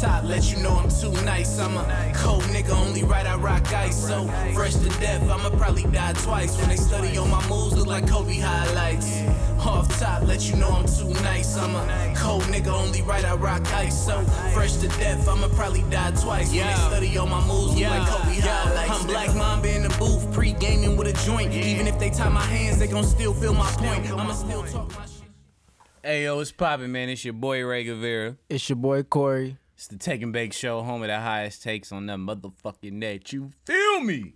top, let you know I'm too nice. I'm a cold nigga, only right I rock ice. So fresh to death, I'ma probably die twice. When they study on my moves, look like Kobe highlights. Off top, let you know I'm too nice. I'm a cold nigga, only right I rock ice. So fresh to death, I'ma probably die twice. When they study on my moves, look like Kobe highlights. I'm Black Mamba in the booth, pre gaming with a joint. Even if they tie my hands, they gon' still feel my point. I'ma still talk my shit. Hey yo, what's poppin', man? It's your boy Ray Guevara. It's your boy Corey. It's the Take and Bake Show, home of the highest takes on that motherfucking net. You feel me?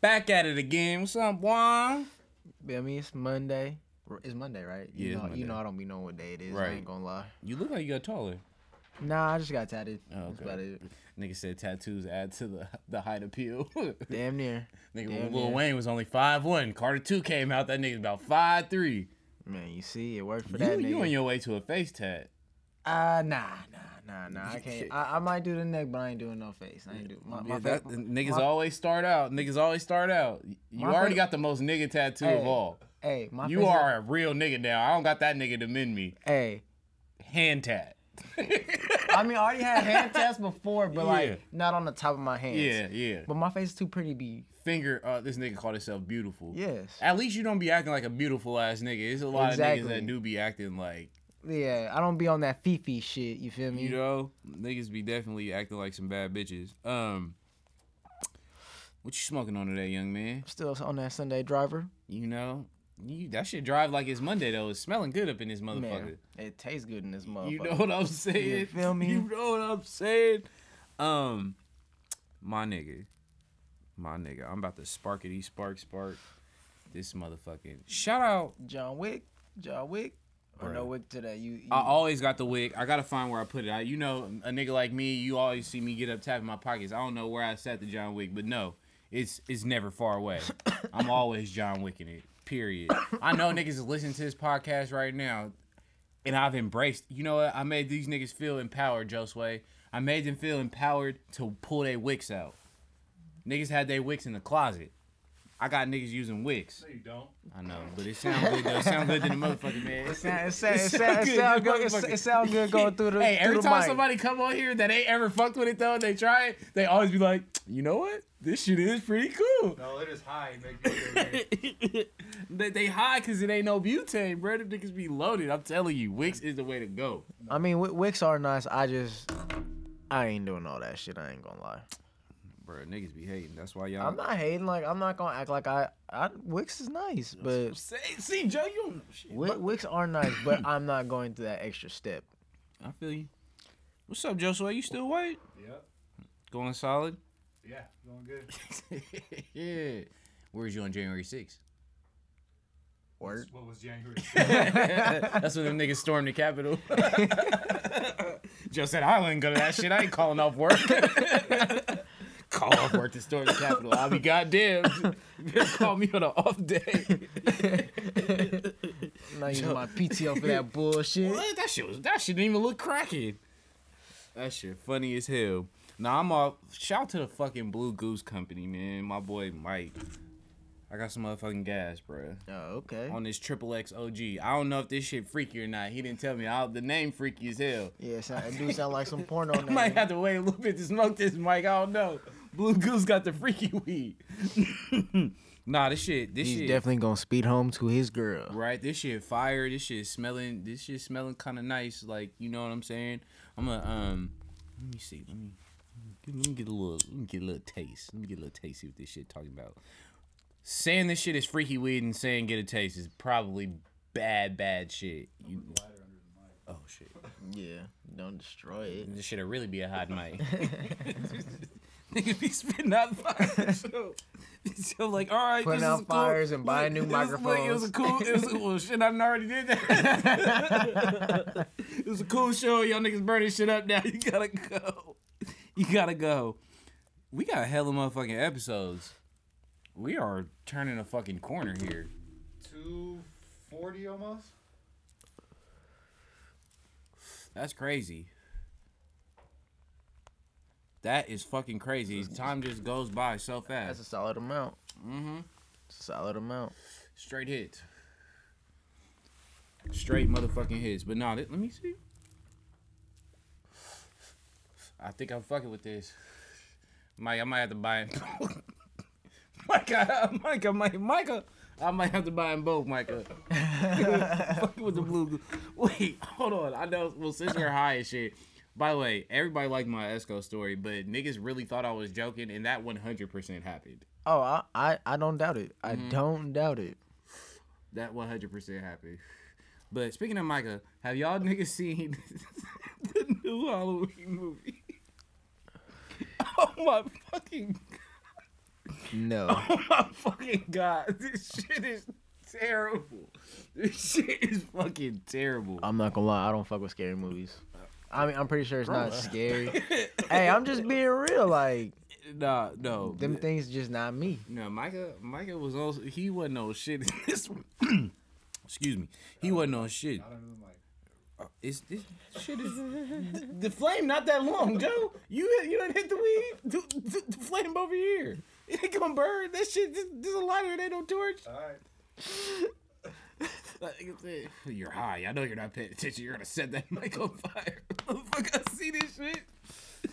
Back at it again. What's up, boy? I mean, it's Monday. It's Monday, right? Yeah, You it's know, Monday. you know I don't be knowing what day it is. I Right. ain't gonna lie. You look like you got taller. Nah, I just got tatted. Oh, That's okay. about it. Nigga said tattoos add to the the height appeal. Damn near. Damn Lil near. Wayne was only five one. Carter two came out. That nigga's about five three. Man, you see, it worked for You, that Nigga. you on your way to a face tat. Uh, nah, nah, nah, nah. I can't. I, I might do the neck, but I ain't doing no face. I ain't do. My, my Yeah, fa- that, niggas my- always start out. Niggas always start out. You already got the most nigga tattoo Hey, of all. Hey, my You are a real nigga now. I don't got that nigga to mend me. Hey, Hand tat. I mean, I already had hand tats before, but Yeah. like not on the top of my hands. Yeah, yeah. But my face is too pretty to be. Finger. Uh, this nigga called himself beautiful. Yes. At least you don't be acting like a beautiful ass nigga. There's a lot of niggas that do be acting like Yeah, I don't be on that fifi shit. You feel me? you know niggas be definitely acting like some bad bitches. Um, what you smoking on today, young man? Still on that Sunday driver. You know, you that shit drive like it's Monday though. It's smelling good up in this motherfucker. Man, it tastes good in this motherfucker. You know what I'm saying? You feel me? You know what I'm saying? Um, my nigga, my nigga, I'm about to sparkity spark spark this motherfucking shout out. John Wick, John Wick, or no Bruh. Wick today. You, you I always got the wig. I gotta find where I put it. I, you know, a nigga like me, you always see me get up tapping my pockets. I don't know where I set the John Wick, but no, it's it's never far away. I'm always John Wicking it. Period. I know niggas is listening to this podcast right now, and I've embraced. You know what? I made these niggas feel empowered, Josue. I made them feel empowered to pull their wicks out. Niggas had their wicks in the closet. I got niggas using wicks. No, you don't. I know, but it sounds good though. It sound good to the motherfucker, man. It sound, it sound, it It sound, sound it good, sound good. It, sound good going through the. Hey, every the time mic. somebody come on here that ain't ever fucked with it though, they try it, they always be like, you know what? This shit is pretty cool. No, it is high. Make you feel good. they, they high because it ain't no butane, bro. Them niggas be loaded. I'm telling you, Wicks is the way to go. I mean, Wick- Wicks are nice. I just, I ain't doing all that shit. I ain't gonna lie. Bro, niggas be hating. That's why y'all. I'm not hating. Like I'm not gonna act like I. I Wicks is nice, but Say, see, Joe, you don't know shit. Wick, Wicks are nice. But I'm not going through that extra step. I feel you. What's up, Joshua? You still white? Yep. Going solid? Yeah, going good. yeah. Where's you on January 6th? Word. What was January? That's when them niggas stormed the Capitol. Joe said, I wouldn't go to that shit. I ain't calling off work. Call off work to storm the Capitol. I'll be goddamn. You better call me on an off day. Not using my PTO for that bullshit. What? That shit was that shit didn't even look cracking. That shit funny as hell. Now I'm off. Shout out to the fucking Blue Goose Company, man. My boy Mike. I got some motherfucking gas, bro. Oh, okay. On this triple X OG. I don't know if this shit freaky or not. He didn't tell me. I, the name freaky as hell. Yeah, it, sound, it do sound like some porno. I might have to wait a little bit to smoke this, Mike. I don't know. Blue Goose got the freaky weed. nah, this shit. This He's shit. definitely gonna speed home to his girl. Right, this shit fire. This shit smelling. This shit smelling kind of nice. Like you know what I'm saying. I'm gonna um. Let me see. Let me. Let me get a little. Let me get a little taste. Let me get a little taste. See what this shit talking about. Saying this shit is freaky weed and saying get a taste is probably bad, bad shit. You. Oh shit. Yeah, don't destroy it. This shit'll really be a hot mic. Niggas be spitting out fires. So, so like, all right, Putting this out is cool. fires and buying new It was- look, It was a microphones. cool. It was a, well, shit. I done already did that. it was a cool show. Y'all niggas burning shit up now. You gotta go. You gotta go. We got a hell hella motherfucking episodes. We are turning a fucking corner here. Two forty almost. That's crazy. That is fucking crazy. Time just goes by so fast. That's a solid amount. Mm-hmm. Solid amount. Straight hits. Straight motherfucking hits. But nah, let let me see. I think I'm fucking with this. Mike, I might have to buy it. Micah, Micah, Micah, Micah. I might have to buy them both, Micah. fucking with the blue. Wait, hold on. I know. Well, since we're high and shit. By the way, everybody liked my Esco story, but niggas really thought I was joking, and that 100% happened. Oh, I, I, I don't doubt it. I Mm-hmm. don't doubt it. That 100% happened. But speaking of Micah, have y'all niggas seen the new Halloween movie? Oh my fucking god. No. Oh my fucking god, this shit is terrible. This shit is fucking terrible. I'm not gonna lie. I don't fuck with scary movies. I mean, I'm pretty sure it's not scary. hey, I'm just being real. Like nah, no, them things, just not me. no. Micah, Micah was also he wasn't on shit in this one. Excuse me, he wasn't on shit. Uh, not even like. It's this shit is the flame not that long, Joe. You you done hit the weed. The, the, the flame over here. It ain't gonna burn. That shit. This, there's a lighter. It ain't no torch. All right. Like I said, You're high. I know you're not paying attention. You're gonna set that mic on fire. Motherfucker, I see this shit.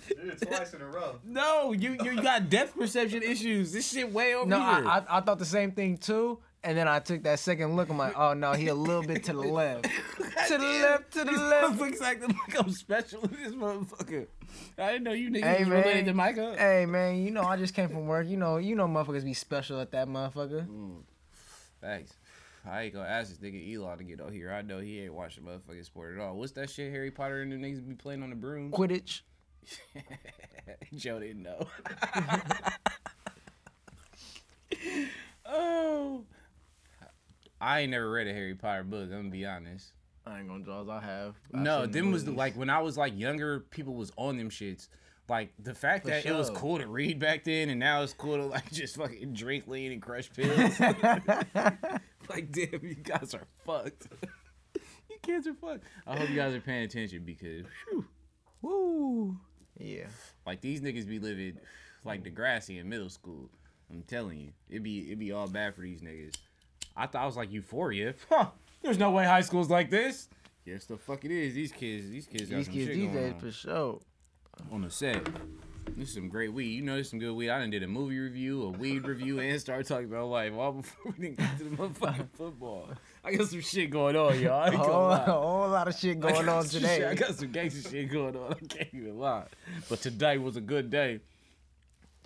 Did it twice in a row. No, you you got depth perception issues. This shit way over No, here. I, I I thought the same thing too. And then I took that second look. I'm like, oh no, he a little bit to the left. to the left, to the left. Looks like the like I'm special in this motherfucker. I didn't know you niggas Hey was man, related to Micah. hey man, you know I just came from work. You know, you know motherfuckers be special at that motherfucker. Mm. Thanks. I ain't gonna ask this nigga Elon to get on here. I know he ain't watching motherfucking sport at all. What's that shit Harry Potter and the niggas be playing on the broom? Quidditch. Joe didn't know. oh. I ain't never read a Harry Potter book, I'm gonna be honest. I ain't gonna draws. I have. I've No, seen them was the, like when I was like younger, people was on them shits. Like the fact For that it was cool to read back then, and now it's cool to like just fucking drink lean and crush pills. like damn, you guys are fucked. you kids are fucked. I hope you guys are paying attention because, whew, woo, Yeah. like these niggas be living like Degrassi in middle school. I'm telling you, it be it be all bad for these niggas. I thought I was like Euphoria. Huh? There's no way high school's like this. Yes, the fuck it is. These kids, these kids got These some kids shit these going days on. for sure. on the set. This is some great weed. You know, this is some good weed. I done did a movie review, a weed review, and started talking about life all before we didn't get to the motherfucking football. I got some shit going on, y'all. I A ain't gonna whole, a whole lot of shit going on today. shit- I got some gangster shit going on. I can't even lie. But today was a good day.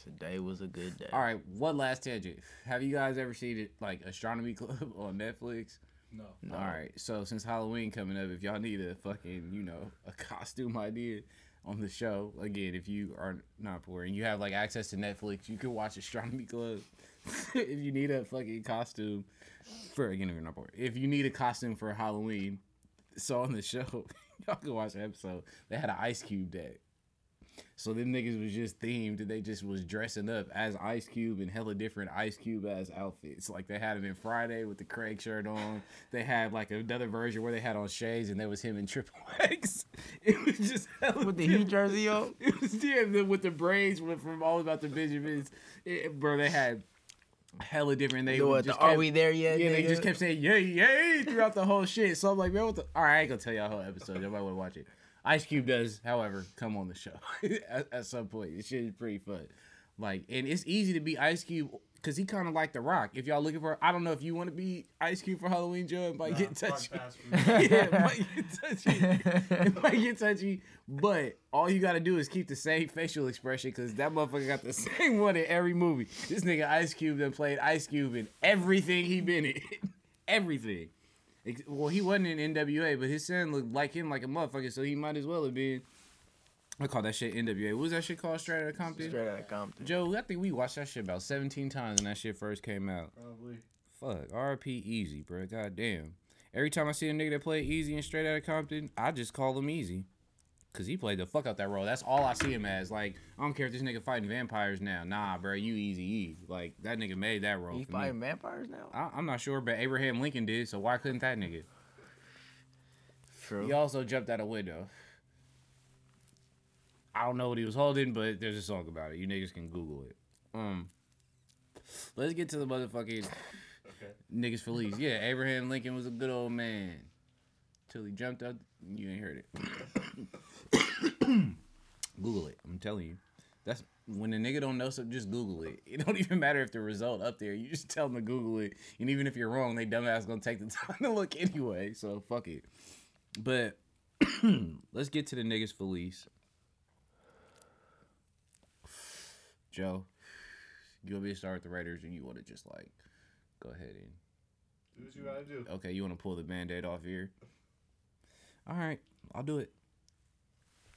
Today was a good day. All right, one last tangent. Have you guys ever seen it like Astronomy Club on Netflix? No. All right, so since Halloween coming up, if y'all need a fucking, you know, a costume idea on the show, again, if you are not poor and you have like access to Netflix, you can watch Astronomy Club. if you need a fucking costume for again, if you're not poor, if you need a costume for Halloween, so on the show, y'all can watch the episode. They had an Ice Cube deck. So them niggas was just themed. They just was dressing up as Ice Cube in hella different Ice Cube as outfits. Like they had him in Friday with the Craig shirt on. They had like another version where they had on shades and there was him in triple X. It was just hella With the Heat jersey on. It was yeah, the- with the braids went from all about the Benjamins. It- bro, they had hella different. They what, just the, are we there yet? yeah, they just kept saying yay, yay throughout the whole shit. So I'm like, man, what the? All right, I ain't gonna tell y'all whole episode. Want to watch it. Ice Cube does, however, come on the show at, at some point. This shit is pretty fun. Like, and it's easy to be Ice Cube because he kind of like The Rock. If y'all looking for, I don't know if you want to be Ice Cube for Halloween, Joe. It might Nah, get touchy. yeah, might get touchy. it might get touchy, but all you gotta do is keep the same facial expression because that motherfucker got the same one in every movie. This nigga Ice Cube that played Ice Cube in everything he been in. everything. Ex- Well, he wasn't in NWA, but his son looked like him like a motherfucker, so he might as well have been. I call that shit NWA. What was that shit called? Straight Outta Compton. Straight out of Compton. Joe, I think we watched that shit about 17 times when that shit first came out. Probably. Fuck, RP Eazy, bro. God damn. Every time I see a nigga that play Eazy and Straight Outta Compton, I just call him Eazy. Cause he played the fuck out that role. That's all I see him as. Like, I don't care if this nigga fighting vampires now. Nah, bro, you Easy E. Like that nigga made that role. He for me. fighting vampires now? I, I'm not sure, but Abraham Lincoln did. So why couldn't that nigga? True. He also jumped out a window. I don't know what he was holding, but there's a song about it. You niggas can Google it. Um, let's get to the motherfucking Okay. niggas Felice. Yeah, Abraham Lincoln was a good old man. Till he jumped out. You ain't heard it. Google it. I'm telling you. That's when a nigga don't know something, just Google it. It don't even matter if the result up there. You just tell them to Google it, and even if you're wrong, they dumbass gonna take the time to look anyway. So fuck it. But let's get to the niggas Felice. Joe, you want me to start with the Raiders, and you want to just like go ahead and Do what you gotta do. Okay, you want to pull the band-aid off here? All right, I'll do it.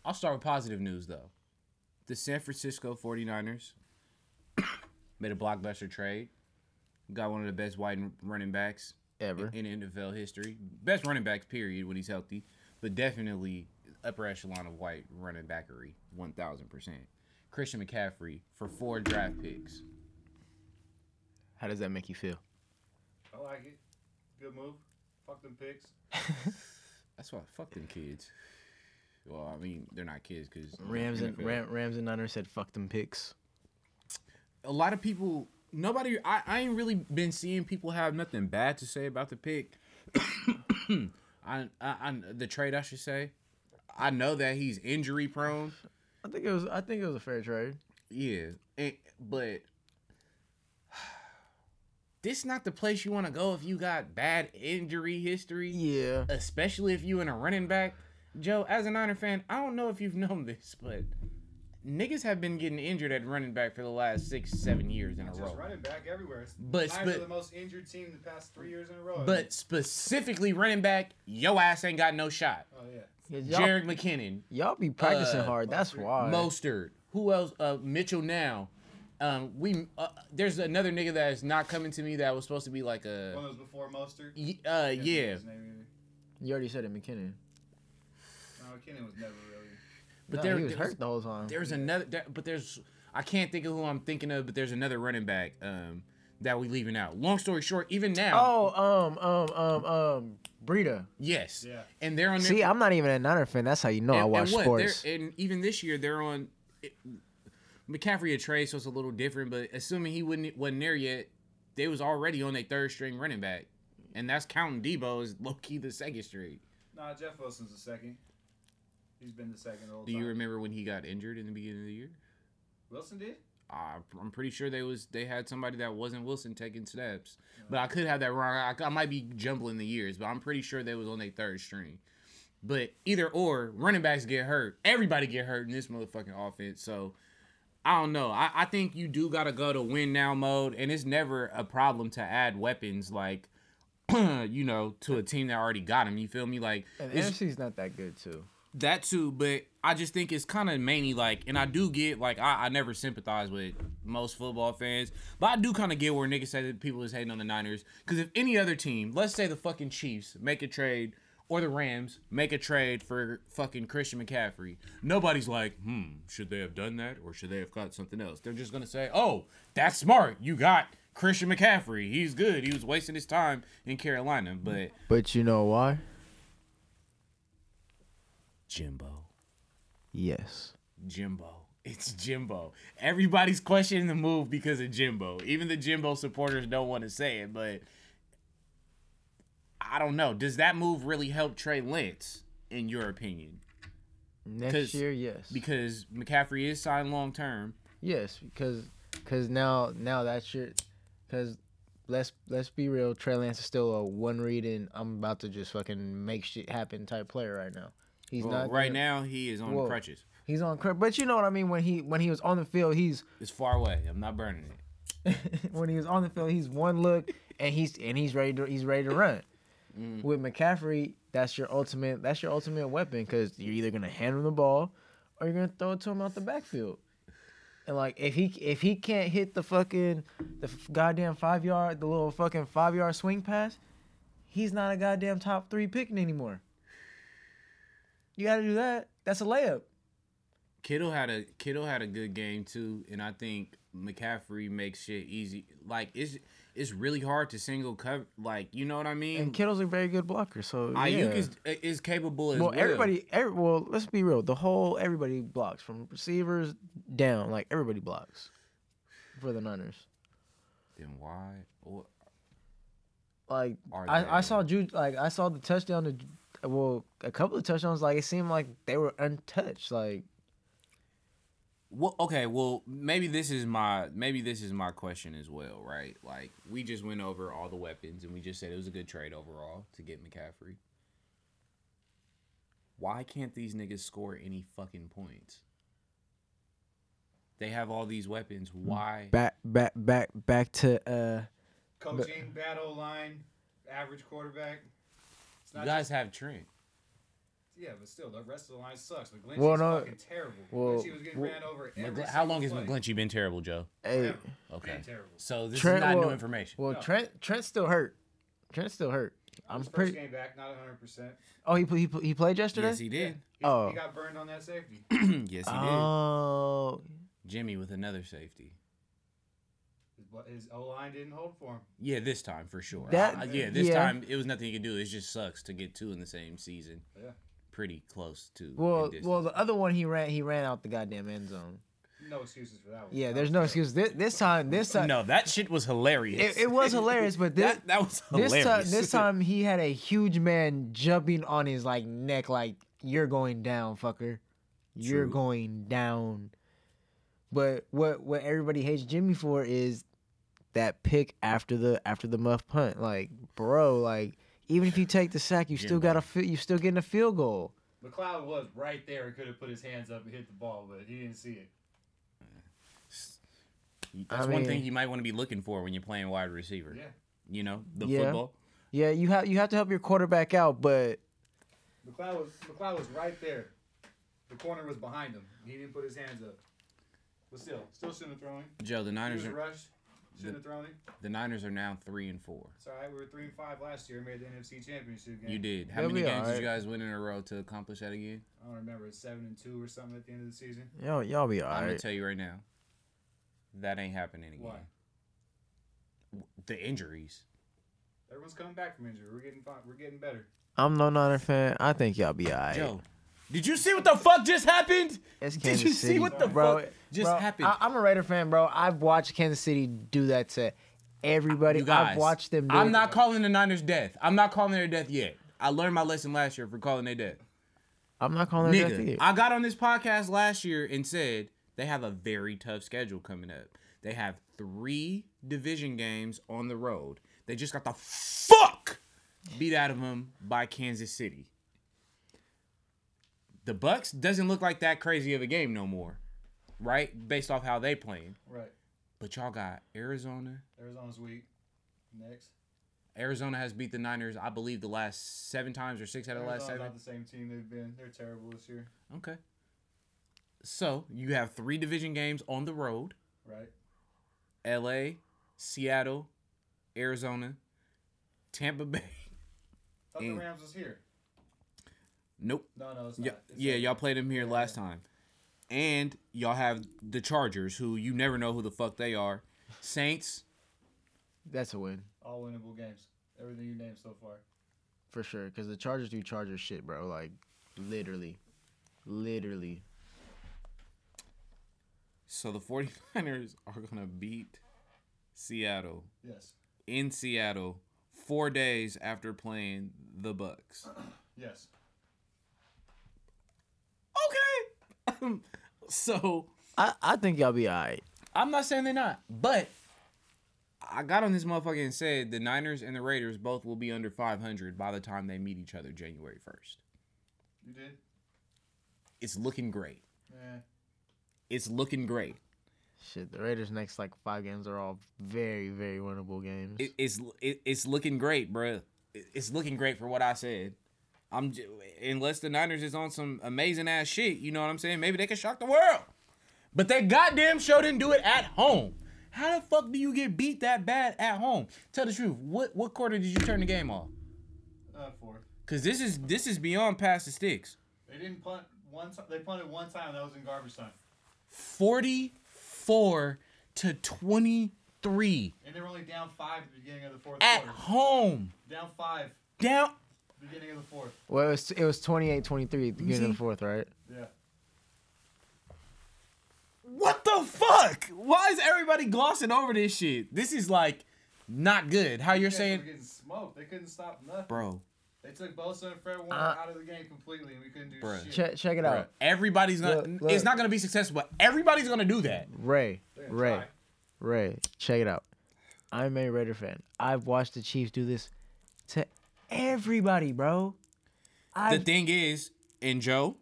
I'll start with positive news though. The San Francisco 49ers made a blockbuster trade. Got one of the best wide running backs Ever. in NFL history. Best running backs, period, when he's healthy. But definitely upper echelon of white running backery, 1,000%. Christian McCaffrey for four draft picks. How does that make you feel? I like it. Good move. Fuck them picks. That's why, fuck them kids. Well, I mean, they're not kids because Rams and Ram, Rams and Niners said fuck them picks. a lot of people nobody I, I ain't really been seeing people have nothing bad to say about the pick I, I, I the trade i should say i know that he's injury prone I think it was. I think it was a fair trade. yeah and, but this not the place you want to go if you got bad injury history Yeah. especially if you in a running back joe as a niner fan i don't know if you've known this but niggas have been getting injured at running back for the last six seven years in a Just row running back everywhere. But- Niners but- are the most injured team the past three years in a row. But specifically running back, yo ass ain't got no shot. oh yeah. Yeah, Jerick McKinnon, y'all be practicing uh, hard. That's why. Mostert, who else? Uh, Mitchell now. Um, we uh, there's another nigga that is not coming to me that was supposed to be like a One a that was before Mostert. y- uh Can't think of yeah, his name. You already said it, McKinnon. No, McKinnon was never really. but no, there he was there's, hurt the whole time. there's another there, but there's I can't think of who I'm thinking of, but there's another running back um that we leaving out. Long story short, even now, Oh, um, um, um, um, Breida. yes, Yeah. and they're on their, See, I'm not even a Niner fan. That's how you know I watch and what, sports. they're- And even this year, they're on. It, McCaffrey a trade, so it's a little different. But assuming he wouldn't wasn't there yet, they was already on their third string running back, and that's counting Deebo as low key the second string. Nah, Jeff Wilson's the second. He's been the second the whole Do time. you remember when he got injured in the beginning of the year? Wilson did? Uh, I'm pretty sure they was they had somebody that wasn't Wilson taking snaps, but I could have that wrong. I, I might be jumbling the years, but I'm pretty sure they was on their third string. But either or, running backs get hurt. Everybody get hurt in this motherfucking offense. So I don't know. I, I think you do gotta go to win now mode, and it's never a problem to add weapons like you know to a team that already got him. You feel me? Like and it's- NFC's not that good too. That too, but I just think it's kind of mainly like, and I do get like I, I never sympathize with most football fans, but I do kind of get where niggas say that people is hating on the Niners. Because if any other team, let's say the fucking Chiefs make a trade, or the Rams make a trade for fucking Christian McCaffrey, nobody's like, hmm, should they have done that or should they have got something else? They're just gonna say, oh, that's smart. You got Christian McCaffrey. He's good. He was wasting his time in Carolina, but But you know why? Jimbo. Yes. Jimbo. It's Jimbo. Everybody's questioning the move because of Jimbo. Even the Jimbo supporters don't want to say it, but I don't know. Does that move really help Trey Lance, in your opinion? Next year, yes. Because McCaffrey is signed long term. Yes, because because now now that's your because let's let's be real. Trey Lance is still a one read and I'm about to just fucking make shit happen type player right now. He's Well, not right now, he is on Whoa. crutches. He's on crutches, but you know what I mean. When he when he was on the field, he's It's far away. I'm not burning it. when he was on the field, he's one look and he's and he's ready to he's ready to run. Mm. With McCaffrey, that's your ultimate that's your ultimate weapon because you're either gonna hand him the ball or you're gonna throw it to him out the backfield. And like if he if he can't hit the fucking the f- goddamn five yard the little fucking five yard swing pass, he's not a goddamn top three picking anymore. You got to do that. That's a layup. Kittle had a Kittle had a good game too, and I think McCaffrey makes shit easy. Like it's it's really hard to single cover. Like you know what I mean? And Kittle's a very good blocker. So ah, Aiyuk yeah. is is capable as well, well. everybody, every, well, let's be real. The whole everybody blocks from receivers down. Like everybody blocks for the Niners. Then why? Or, Like I, I saw Jude. Like I saw the touchdown. To, well, a couple of touchdowns. Like it seemed like they were untouched. Like Well, okay. Well, maybe this is my maybe this is my question as well, right? Like we just went over all the weapons and we just said it was a good trade overall to get McCaffrey. Why can't these niggas score any fucking points? They have all these weapons. Why? Back back back back to uh Coaching, bad O line, average quarterback. It's You guys just, have Trent. yeah, but still, the rest of the line sucks. McGlinchey's Well, no, fucking terrible. well, McGlinchey was getting well, ran over every McGl- how long has single play. McGlinchey been terrible, Joe? Eight. Okay. Terrible. So this Trent is not well, new information. Well, No. Trent Trent's still hurt. Trent's still hurt. I'm His first pretty. game back, not 100. percent Oh, he he he played yesterday. yes, he did. Oh. he got burned on that safety. yes, he did. Oh, Jimmy with another safety. His, his O line didn't hold for him. Yeah, this time for sure. That- Uh, yeah, this yeah. time it was nothing you could do. It just sucks to get two in the same season. Yeah. Pretty close to. well, well, the other one he ran he ran out the goddamn end zone. No excuses for that one. Yeah, That there's no terrible. excuse. This, this time, this time, no, that shit was hilarious. it, it was hilarious, but this that that was this time this time he had a huge man jumping on his like neck, like you're going down, fucker. You're True. going down. But what what everybody hates Jimmy for is that pick after the after the muff punt. Like, bro, like even if you take the sack, you still got a fi- you still getting a field goal. McCloud was right there and could have put his hands up and hit the ball, but he didn't see it. That's I one thing you might want to be looking for when you're playing wide receiver. Yeah. You know the Yeah. football. Yeah, you have you have to help your quarterback out, but McCloud was McCloud was right there. The corner was behind him. He didn't put his hands up. But still, still shouldn't have thrown. Joe, the He Niners was are rushed. Shouldn't have thrown him. the Niners are now three and four. It's all right. We were three and five last year. Made the NFC Championship game. You did. How They'll many be games did you alright. guys win in a row to accomplish that again? I don't remember. It's seven and two or something at the end of the season. y'all y'all be I'm gonna alright. tell you right now, that ain't happening again. Why? The injuries. Everyone's coming back from injury. We're getting fine. We're getting better. I'm no Niner fan. I think y'all be alright. Joe, did you see what the fuck just happened? It's Did you City, see what the bro. fuck just bro, happened? I, am a Raider fan, bro. I've watched Kansas City do that to everybody. you guys, I've watched them. Do I'm it. not calling the Niners death. I'm not calling their death yet. I learned my lesson last year for calling their death. I'm not calling it death Nigga, either. I got on this podcast last year and said they have a very tough schedule coming up. They have three division games on the road. They just got the fuck beat out of them by Kansas City. The Bucks doesn't look like that crazy of a game no more, right? Based off how they playing. Right. But y'all got Arizona. Arizona's weak. Next. Arizona has beat the Niners, I believe, the last seven times or six out of the last seven. not the same team they've been. They're terrible this year. Okay. So you have three division games on the road. Right. LA, Seattle, Arizona, Tampa Bay. Thought the Rams was here. Nope. No, no, it's Yeah, not. It's yeah, like- y'all played them here Yeah, last yeah. time. And y'all have the Chargers, who you never know who the fuck they are. Saints, That's a win All winnable games. Everything you named so far. for sure. Because the Chargers do Chargers shit, bro. Like literally, literally. so the 49ers are going to beat Seattle Yes. in Seattle 4 days after playing the Bucks. Yes. Okay. So I, I think y'all be alright. I'm not saying they're not, but I got on this motherfucker and said the Niners and the Raiders both will be under 500 by the time they meet each other January 1st. You did? It's looking great. Yeah. It's looking great. Shit, the Raiders' next like five games are all very, very winnable games. It, it's it, it's looking great, bro. It- It's looking great for what I said. I'm unless the Niners is on some amazing ass shit, you know what I'm saying? Maybe they can shock the world. But that goddamn show didn't do it at home. How the fuck do you get beat that bad at home? Tell the truth. What what quarter did you turn the game off? Uh, fourth. Cause this is this is beyond past the sticks. They didn't punt one time. They punted one time. That was in garbage time. Forty four to twenty three And they were only down five at the beginning of the fourth at quarter. home. Down five. Down. Beginning of the fourth. well, it was it was 28-23 the beginning of the fourth, right? Yeah. What the fuck? Why is everybody glossing over this shit? This is like not good. How you're They saying, were getting smoked. They couldn't stop nothing. bro? They took Bosa and Fred Warner Uh, out of the game completely, and we couldn't do Bruh. shit. Check check it Bruh, out. everybody's gonna. Look, look. It's not gonna be successful, but everybody's gonna do that. Ray, They're gonna Ray, try. Ray, check it out. I'm a Raider fan. I've watched the Chiefs do this to everybody, bro. The thing is, and Joe,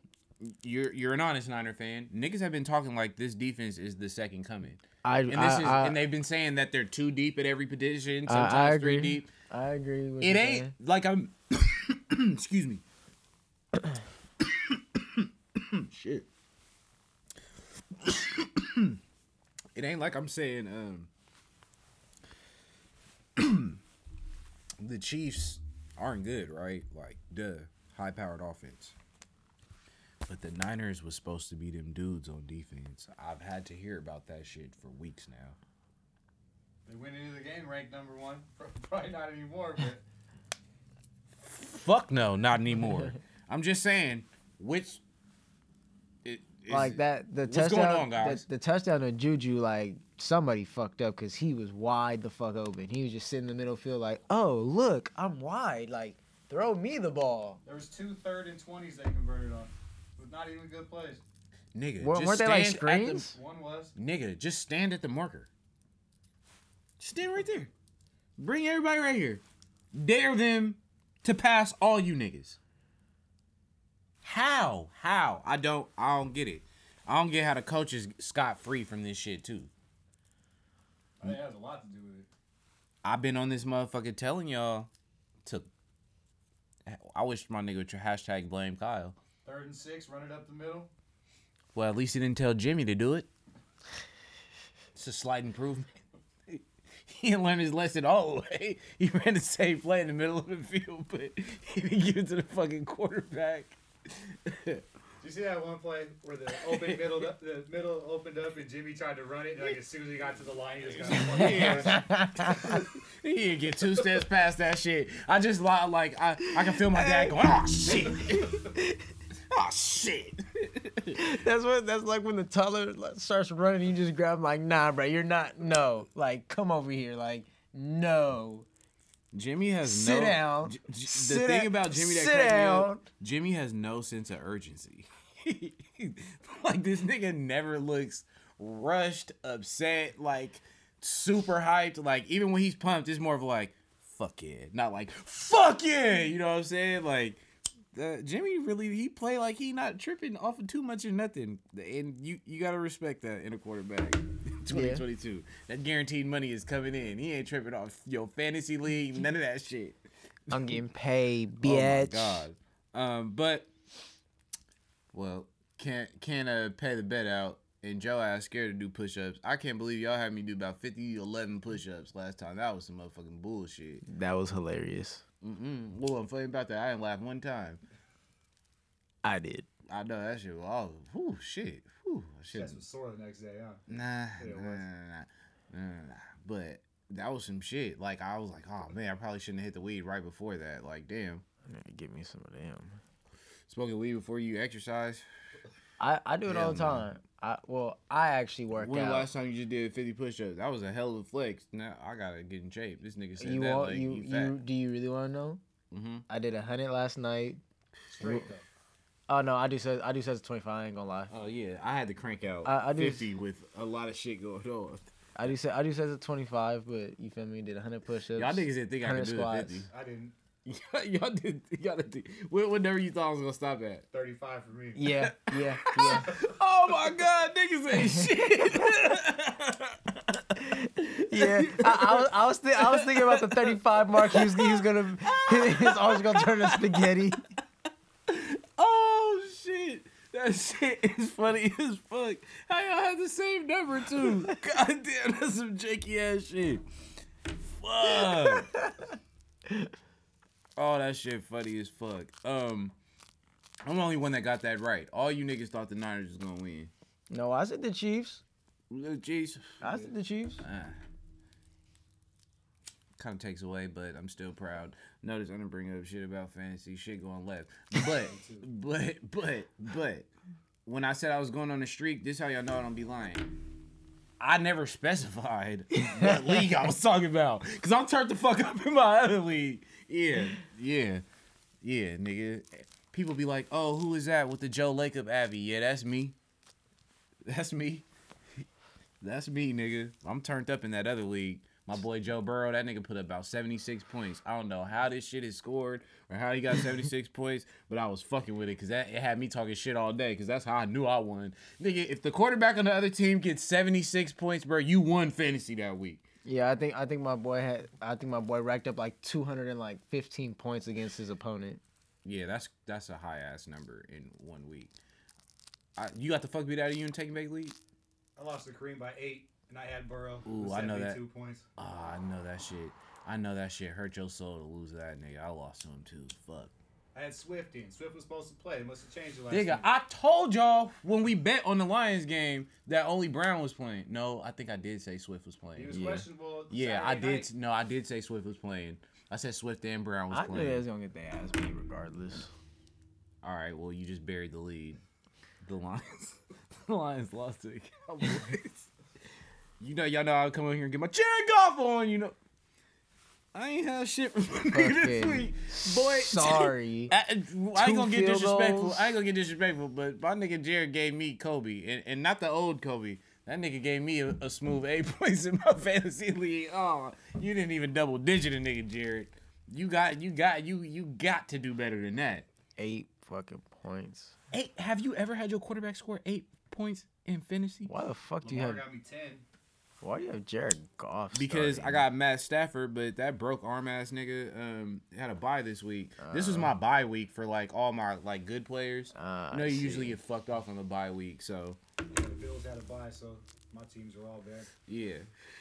you're you're an honest Niner fan. Niggas have been talking like this defense is the second coming, I and this I, is, I, and they've been saying that they're two deep at every position, sometimes I three agree. deep. I agree with It you, ain't man. like I'm. excuse me. Shit. it ain't like I'm saying um the Chiefs aren't good, right? Like duh, high powered offense. But the Niners was supposed to be them dudes on defense. I've had to hear about that shit for weeks now. They went into the game ranked number one. Probably not anymore, but Fuck no, not anymore. I'm just saying, which like that the What's touchdown going on, guys? The, the touchdown to Juju like somebody fucked up because he was wide the fuck open. He was just sitting in the middle field like, oh look, I'm wide. Like throw me the ball. there was two third and twenties they converted on. With not even good plays. Nigga, Weren't- just weren't they like stand at the- screens? One was. Nigga, just stand at the marker. Just Stand right there. Bring everybody right here. Dare them to pass all you niggas. How? How? I don't. I don't get it. I don't get how the coaches scot free from this shit too. I think it has a lot to do with it. I've been on this motherfucker telling y'all to. I wish my nigga would hashtag blame Kyle. Third and six, run it up the middle. Well, at least he didn't tell Jimmy to do it. It's a slight improvement. He didn't learn his lesson all the way. He ran the same play in the middle of the field, but he didn't give it to the fucking quarterback. Did you see that one play where the open middle, the middle opened up and Jimmy tried to run it? And like as soon as he got to the line, he just got. He didn't get two steps past that shit. I just li- like I, I can feel my dad going, oh shit, oh shit. That's what. That's like when the toddler starts running. You just grab him like, nah, bro, you're not. No, like come over here. Like no. Jimmy has Sit no. down. J- J- the Sit thing about Jimmy that cracked me down. up, Jimmy has no sense of urgency. like this nigga never looks rushed, upset, like super hyped. Like even when he's pumped, it's more of like fuck yeah, not like fuck yeah. You know what I'm saying? Like. Uh, Jimmy really he play like he not tripping off of too much or nothing, and you you gotta respect that in a quarterback. 2022, that guaranteed money is coming in. He ain't tripping off your fantasy league, none of that shit. I'm getting paid, Oh my bitch. god. Um, but well, can't can't uh, pay the bet out. And Joe ass scared to do push-ups. I can't believe y'all had me do about 50, 11 push-ups last time. That was some motherfucking bullshit. That was hilarious. Mm-mm. Well, I'm funny about that. I didn't laugh one time. I did. I know that shit. Was, oh, whew, shit. Whew, I should. Chest was sore the next day, huh? Nah, Yeah, nah, nah, nah, nah, nah, nah. But that was some shit. Like I was like, oh man, I probably shouldn't have hit the weed right before that. Like, damn. I need to give me some of them. Smoking weed before you exercise. I, I do it all the Hell no. time. I well, I actually work When the out. last time you just did 50 push-ups? That was a hell of a flex. Now I gotta get in shape. This nigga said you that want like you you, you, fat. do you really want to know? mm-hmm. I did a hundred last night. Straight though. Oh no, I do says I do says twenty five. I ain't gonna lie. Oh yeah, I had to crank out I- I do- 50 with a lot of shit going on. I do say I do says at twenty five, but you feel me? Did hundred push ups. Y'all niggas didn't think I could 100 do squats. the 50. I didn't. y'all did. Y'all did. What, what number you thought I was gonna stop at? 35 for me. Yeah, yeah, yeah. Oh my god, niggas ain't shit. Yeah, I, I was, I was, thi- I was thinking about the 35 mark. He was, he was gonna, his arms gonna turn to spaghetti. That shit is funny as fuck. How y'all have the same number too? God damn, that's some janky ass shit. Fuck. oh, that shit funny as fuck. Um, I'm the only one that got that right. All you niggas thought the Niners was gonna win. No, I said the Chiefs. Jeez. I said the Chiefs. Kind of takes away, but I'm still proud. Notice I didn't bring up shit about fantasy, shit going left. But, but, but, but, when I said I was going on a streak, this how y'all know I don't be lying. I never specified what league I was talking about, cause I'm turned the fuck up in my other league. Yeah, yeah. Yeah, nigga. People be like, "Oh, who is that with the Joe Lacob Abbey?" Yeah, that's me. That's me. That's me, nigga. I'm turned up in that other league. My boy Joe Burrow, that nigga put up about 76 points. I don't know how this shit is scored or how he got 76 points, but I was fucking with it because that it had me talking shit all day because that's how I knew I won. Nigga, if the quarterback on the other team gets 76 points, bro, you won fantasy that week. Yeah, I think I think my boy had I think my boy racked up like 215 points against his opponent. Yeah, that's that's a high ass number in one week. I, you got the fuck beat out of you in taking back league? I lost to Kareem by eight, and I had Burrow. Ooh, I know that. 72 points. Oh, I know that shit. I know that shit hurt your soul to lose that nigga. I lost to him too. Fuck. I had Swift in. Swift was supposed to play. They must have changed it last Nigga, week. I told y'all when we bet on the Lions game that only Brown was playing. No, I think I did say Swift was playing. He playing. was Yeah. questionable. Yeah, I Saturday did. No, I did say Swift was playing. I said Swift and Brown was I knew they playing. was gonna get their ass beat regardless. All right, well, you just buried the lead. The Lions, the Lions lost to the Cowboys. you know, y'all know I'll come over here and get my Jared Goff on. You know, I ain't had shit from this week, boy. Sorry. I, I ain't gonna get disrespectful. goals. I ain't gonna get disrespectful, but my nigga Jared gave me Kobe, and, and not the old Kobe. That nigga gave me a, a smooth eight points in my fantasy league. Oh, you didn't even double digit a nigga, Jared. You got, you got, you you got to do better than that. Eight fucking points. Eight. Have you ever had your quarterback score eight points in fantasy? Why the fuck do you have? got me 10. Why do you have Jared Goff? Because I got Matt Stafford, but that broke arm ass nigga um had a bye this week. this was Uh. my bye week for like all my like good players. Ah, you know, I you see. usually get fucked off on the bye week, so Yeah, the Bills had a bye, so my teams are all bad. yeah,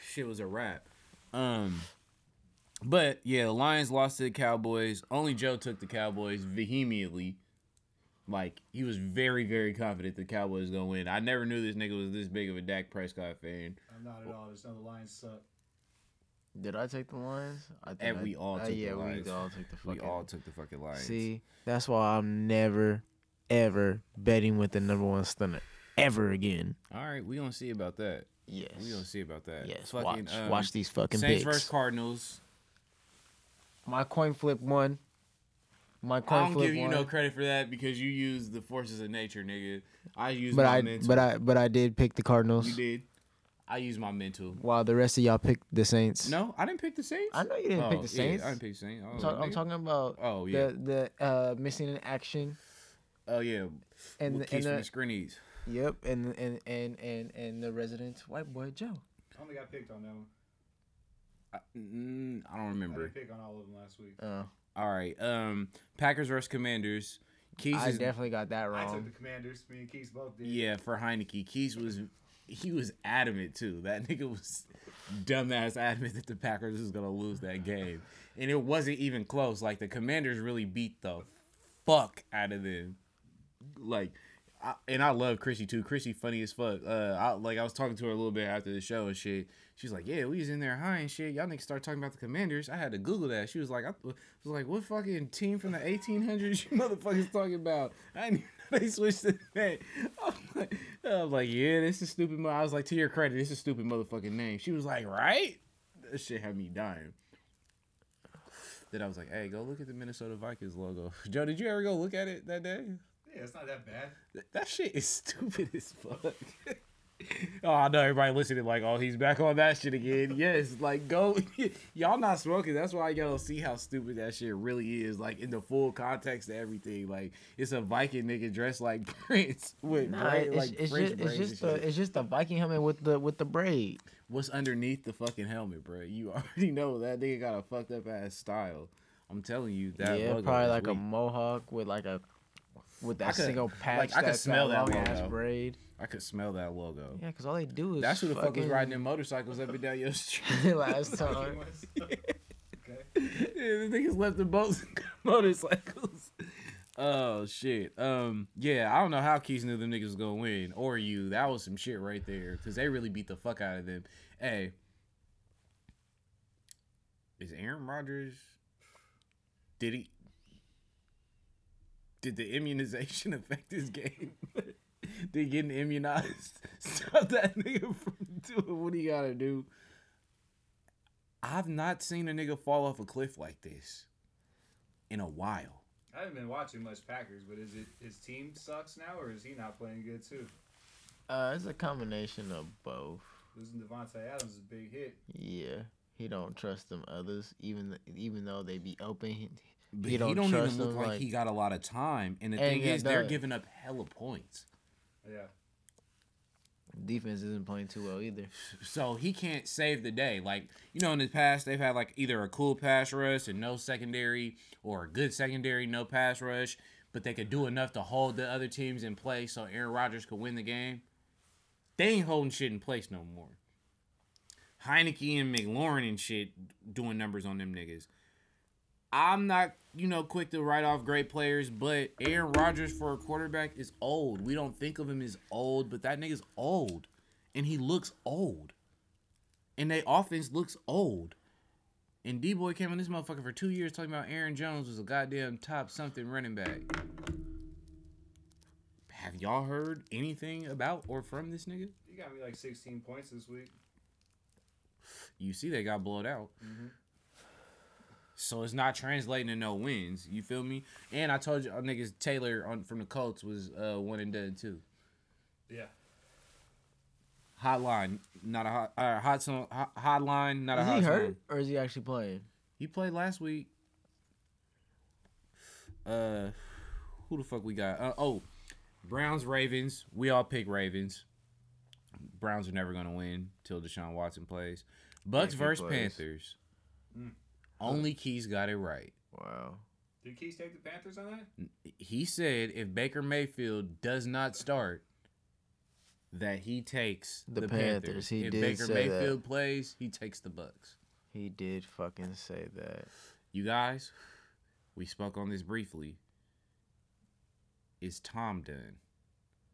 shit was a wrap. Um, but yeah, the Lions lost to the Cowboys. Only Joe took the Cowboys vehemently. Like he was very, very confident the Cowboys was gonna win. I never knew this nigga was this big of a Dak Prescott fan. I'm not at all. Just know the Lions suck. Did I take the Lions? I think And I- we all uh, took the yeah, Lions. we all took the fucking. We all took the fucking Lions. See, that's why I'm never, ever betting with the number one stunner ever again. All right, we gonna see about that. Yes. We gonna see about that. Yes. Fucking, watch. um, watch these fucking Saints picks. versus Cardinals. My coin flip won. My I coin don't flip give you won. no credit for that because you used the forces of nature, nigga. I used but my I, mental. but I, but I did pick the Cardinals. you did. I used my mental. While the rest of y'all picked the Saints. No, I didn't pick the Saints. I know you didn't oh, pick the Saints. Yeah, I didn't pick the Saints. I I'm, talk- I'm talking about Oh yeah. the the uh, missing in action oh yeah. and With the, Keith and from the, the Screenies. yep and and and and and the resident white boy Joe. I only got picked on that one. I, mm, I don't I remember. didn't pick on all of them last week. Uh, All right. Um, Packers versus Commanders. Keys I is definitely got that wrong. I took the Commanders. Me and Keith both did. Yeah, for Heinicke. Keys was he was adamant too. That nigga was dumbass adamant that the Packers was gonna lose that game. And it wasn't even close. Like the commanders really beat the fuck out of them. Like I, and I love Chrissy too. Chrissy funny as fuck. Uh, I, like I was talking to her a little bit after the show and shit. She's like, "Yeah, we was in there high and shit. Y'all niggas start talking about the Commanders." I had to Google that. She was like, "I was like, what fucking team from the 1800s you motherfuckers talking about?" I didn't even know they switched the name. I'm like, I was like, "Yeah, this is stupid." I was like, "To your credit, this is stupid motherfucking name." She was like, "Right?" That shit had me dying. Then I was like, "Hey, go look at the Minnesota Vikings logo." Joe, did you ever go look at it that day? Yeah, it's not that bad. That shit is stupid as fuck. oh, I know everybody listening like, oh, he's back on that shit again. Yes, like go, y'all not smoking. That's why y'all see how stupid that shit really is. Like in the full context of everything. Like it's a Viking nigga dressed like Prince with Nah, braid, it's, like it's French just it's just the shit. it's just the Viking helmet with the with the braid. What's underneath the fucking helmet, bro? You already know that nigga got a fucked up ass style. I'm telling you that. yeah, probably is like a mohawk with like a with that could- single patch. like, I could smell that long ass logo. braid. I could smell that logo. Yeah, because all they do is That's who the fuck was fucking- riding them motorcycles up and down your street. last time. okay. Yeah, the niggas left the boats motorcycles. Oh shit. Um. Yeah, I don't know how Keys knew them niggas was gonna win or you. That was some shit right there because they really beat the fuck out of them. Hey, is Aaron Rodgers? Did he? Did the immunization affect his game? Did getting immunized stop that nigga from doing what he gotta do? I've not seen a nigga fall off a cliff like this in a while. I haven't been watching much Packers, but is it his team sucks now, or is he not playing good too? Uh, it's a combination of both. Losing Davante Adams is a big hit. Yeah, he don't trust them others, even even though they be open. He, But he he don't, don't even look them, like, like- he got a lot of time. And the And thing yeah, is, they're giving up hella points. Yeah. defense isn't playing too well either. So he can't save the day. Like, you know, in the past, they've had like either a cool pass rush and no secondary, or a good secondary, no pass rush, but they could do enough to hold the other teams in place so Aaron Rodgers could win the game. They ain't holding shit in place no more. Heinicke and McLaurin and shit doing numbers on them niggas. I'm not, you know, quick to write off great players, but Aaron Rodgers for a quarterback is old. We don't think of him as old, but that nigga's old. And he looks old. And their offense looks old. And D Boy came on this motherfucker for two years talking about Aaron Jones was a goddamn top something running back. Have y'all heard anything about or from this nigga? He got me like 16 points this week. You see, they got blowed out. Mm-hmm. So it's not translating to no wins. You feel me? And I told you, uh, niggas Taylor on from the Colts was uh, one and done too. Yeah. Hotline, not a hot, uh, hot song, hot, hotline, not a Is hot he song. hurt or is he actually playing? He played last week. Uh, who the fuck we got? Uh, oh, Browns Ravens. We all pick Ravens. Browns are never gonna win till Deshaun Watson plays. Bucks If versus plays. Panthers. Mm. Only Keys got it right. Wow. Did Keys take the Panthers on that? He said if Baker Mayfield does not start, that he takes the, The Panthers. Panthers. He if did Baker say that. Mayfield plays, he takes the Bucks. He did fucking say that. You guys, we spoke on this briefly. Is Tom done?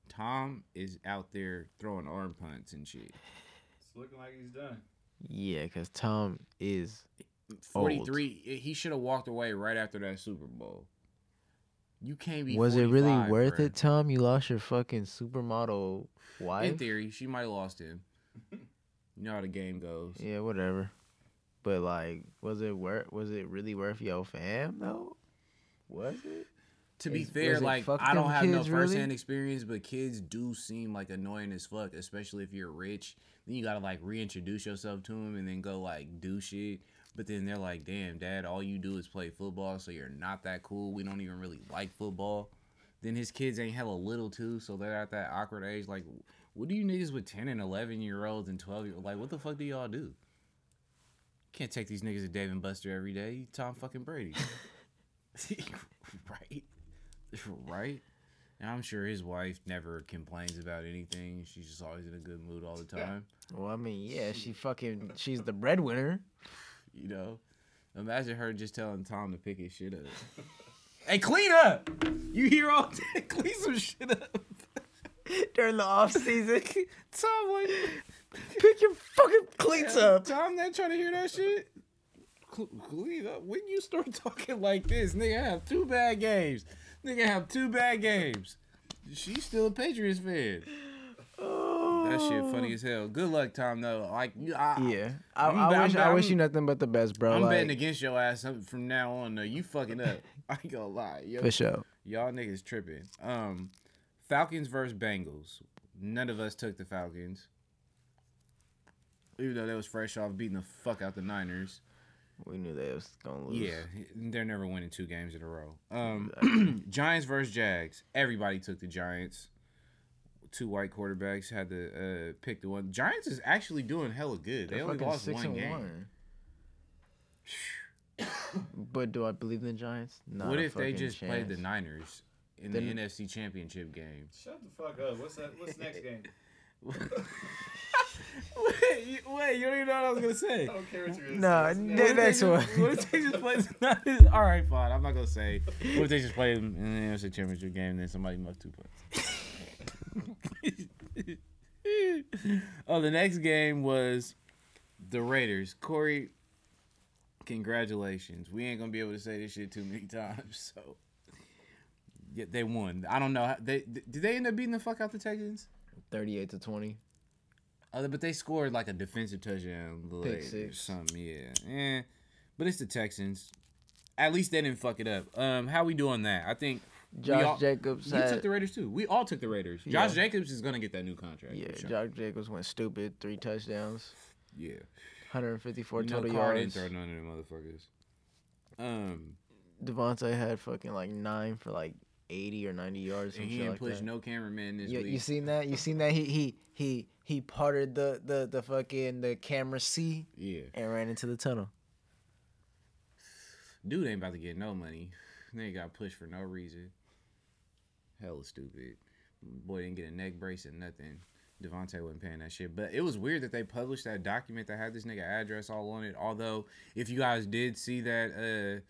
Tom is out there throwing arm punts and shit. It's looking like he's done. Yeah, because Tom is 43, eh, he should have walked away right after that Super Bowl. You can't be Was it really worth bruh. it, Tom? You lost your fucking supermodel wife In theory, she might have lost him. You know how the game goes. Yeah, whatever. But like, was it worth? Was it really worth your fam though? Was it? To be Is- fair, like I don't have no kids, really? firsthand experience, but kids do seem like annoying as fuck, especially if you're rich. Then you gotta like reintroduce yourself to them and then go like do shit. But then they're like, "Damn, dad, all you do is play football, so you're not that cool. We don't even really like football." Then his kids ain't hella little too, so they're at that awkward age. Like, what do you niggas with ten and eleven year olds and twelve year like? What the fuck do y'all do? Can't take these niggas to Dave and Buster every day. You Tom fucking Brady, right? right? And I'm sure his wife never complains about anything. She's just always in a good mood all the time. Well, I mean, yeah, she fucking, she's the breadwinner. You know? Imagine her just telling Tom to pick his shit up. hey, clean up! You hear all day? clean some shit up. During the off season, Tom, like, pick your fucking cleats up. Tom, not trying to hear that shit. Cl- Clean up. When you start talking like this, nigga I have two bad games. Nigga I have two bad games. She's still a Patriots fan. Oh, That shit funny as hell. Good luck, Tom. Though, like, I, Yeah, I, I'm I wish I'm- I wish you nothing but the best, bro. I'm like, betting against your ass from now on. Though you fucking up. I ain't gonna lie. Yo, for sure. y'all niggas tripping. Um, Falcons versus Bengals. None of us took the Falcons, even though they was fresh off beating the fuck out the Niners. We knew they was gonna lose. Yeah, they're never winning two games in a row. Um, Giants versus Jags. Everybody took the Giants. Two white quarterbacks had to uh, pick the one. Giants is actually doing hella good. They They're only fucking lost six one and game. one. but do I believe in the Giants? Not what if they fucking just played the. Niners in Then- the NFC Championship game? Shut the fuck up. What's that? What's the next game? wait, wait, you don't even know what I was gonna say. I don't care what you're gonna Nah, say. n- What if they next one. What if they just play? All right, fine. I'm not gonna say. What if they just play them in the NFC Championship game and then somebody muffed two points? Oh, the next game was the Raiders. Corey, congratulations. We ain't gonna be able to say this shit too many times. So, yeah, they won. I don't know. how- They did they end up beating the fuck out the Texans? Thirty-eight to twenty. Uh, but they scored like a defensive touchdown late or six. something. Yeah, eh. But it's the Texans. At least they didn't fuck it up. Um, how we doing that? I think Josh all- Jacobs You had took the Raiders too. We all took the Raiders. Yeah. Josh Jacobs is gonna get that new contract. yeah. sure. Josh Jacobs went stupid, three touchdowns, yeah. 154 You know, total Carr yards. didn't throw none of them motherfuckers. Um, Davante had fucking like nine for like 80 or 90 yards. And he didn't like push that. no cameraman this You, week. you seen that? You seen that? He he he he parted the the the fucking the camera C yeah, and ran into the tunnel. dude ain't about to get no money. They got pushed for no reason. Hella stupid. Boy didn't get a neck brace and nothing. Davante wasn't paying that shit. But it was weird that they published that document that had this nigga address all on it. Although, if you guys did see that uh,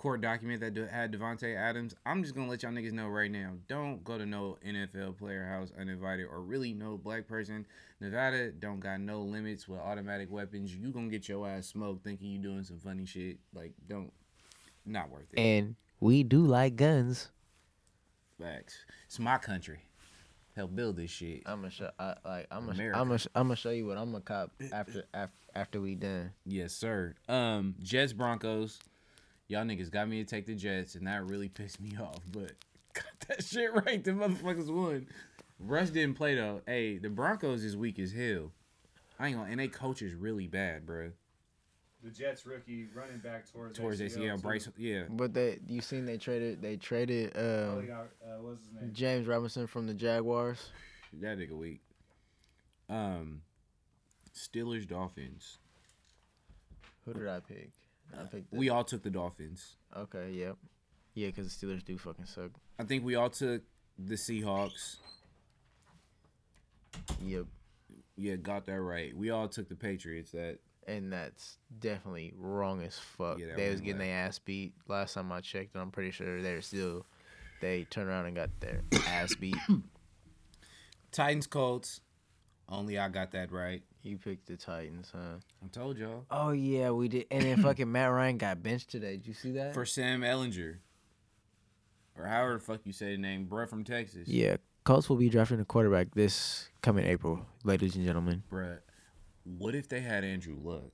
court document that had Davante Adams, I'm just gonna let y'all niggas know right now. Don't go to no NFL player house uninvited or really no black person. Nevada don't got no limits with automatic weapons. You gonna get your ass smoked thinking you doing some funny shit. Like, don't. Not worth it. And we do like guns. Facts. It's my country. Help build this shit. I'm gonna show I, like I'm gonna I'm gonna I'm gonna show you what I'm gonna cop after after after we done. Yes, sir. Um, Jets Broncos. Y'all niggas got me to take the Jets, and that really pissed me off. But got that shit right. The motherfuckers won. Russ didn't play though. Hey, the Broncos is weak as hell. I ain't gonna, and they coach is really bad, bro. The Jets rookie running back towards Towards ACL, too. Breece, yeah, But they you seen they traded they traded Oh, they um, got uh, what's his name? James Robinson from the Jaguars. that nigga weak. Um, Steelers Dolphins. Who did I pick? I picked the, We all took the Dolphins. okay. Yep. Yeah, because the Steelers do fucking suck. I think we all took the Seahawks. Yep. Yeah, got that right. We all took the Patriots. That And that's definitely wrong as fuck. Yeah, they was getting their ass beat last time I checked. And I'm pretty sure they're still. They turned around and got their ass beat. Titans Colts. Only I got that right. You picked the Titans, huh? I told y'all. Oh yeah, we did. And then fucking Matt Ryan got benched today. Did you see that? For Sam Ehlinger. Or however the fuck you say the name, bruh from Texas. yeah, Colts will be drafting a quarterback this coming April, ladies and gentlemen. Bruh. What if they had Andrew Luck?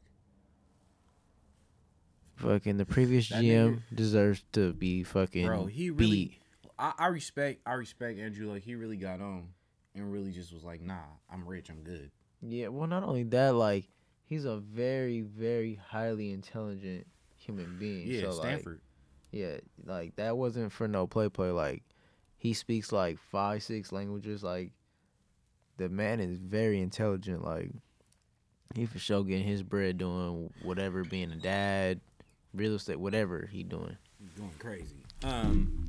Fucking the previous That GM deserves to be fucking Bro, he really beat. I, I respect I respect Andrew Luck. He really got on and really just was like, nah, I'm rich, I'm good. Yeah, well, not only that, like he's a very, very highly intelligent human being. Yeah, so, like, Stanford. Yeah, like that wasn't for no play play. Like he speaks like five, six languages. Like the man is very intelligent. Like he for sure getting his bread doing whatever, being a dad, real estate, whatever he doing. He's going crazy. Um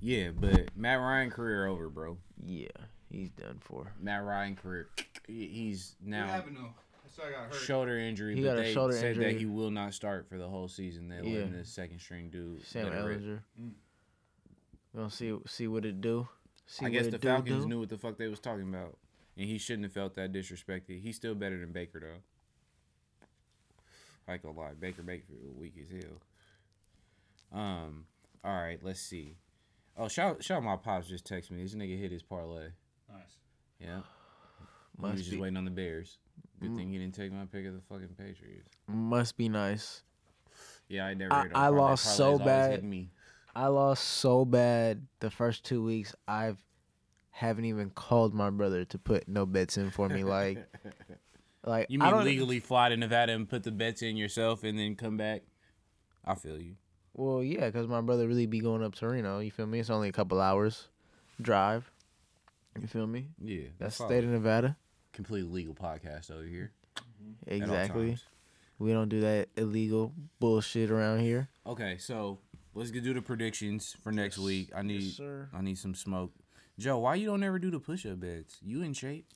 Yeah, but Matt Ryan career over, bro. Yeah, he's done for. Matt Ryan career he- he's What now happened though? I got shoulder injury, He but got a they shoulder said that he will not start for the whole season. They Yeah. letting the second string dude. Sam let. Ehlinger. Mm. We gonna see see what it do. See I guess it the Falcons do. knew what the fuck they was talking about, and he shouldn't have felt that disrespected. He's still better than Baker though. I ain't gonna lie, Baker Bakerfield weak as hell. Um. All right, let's see. Oh, shout shout out my pops just text me. This nigga hit his parlay. Nice. Yeah. he Must was just be- waiting on the Bears. Good Mm. thing he didn't take my pick of the fucking Patriots. Must be nice. Yeah, I never. I- hit I lost Parlays so bad. Me. I lost so bad the first two weeks. I've haven't even called my brother to put no bets in for me. Like, like You I mean don't- legally fly to Nevada and put the bets in yourself and then come back? I feel you. Well, yeah, because my brother really be going up to Reno. You feel me? It's only a couple hours drive. You feel me? Yeah, That's solid. state of Nevada. completely legal podcast over here. Mm-hmm. all Exactly. We don't do that illegal bullshit around here. Okay, so let's get do the predictions for next week. I need sir. I need some smoke. Joe, why you don't ever do the push up bets? You in shape?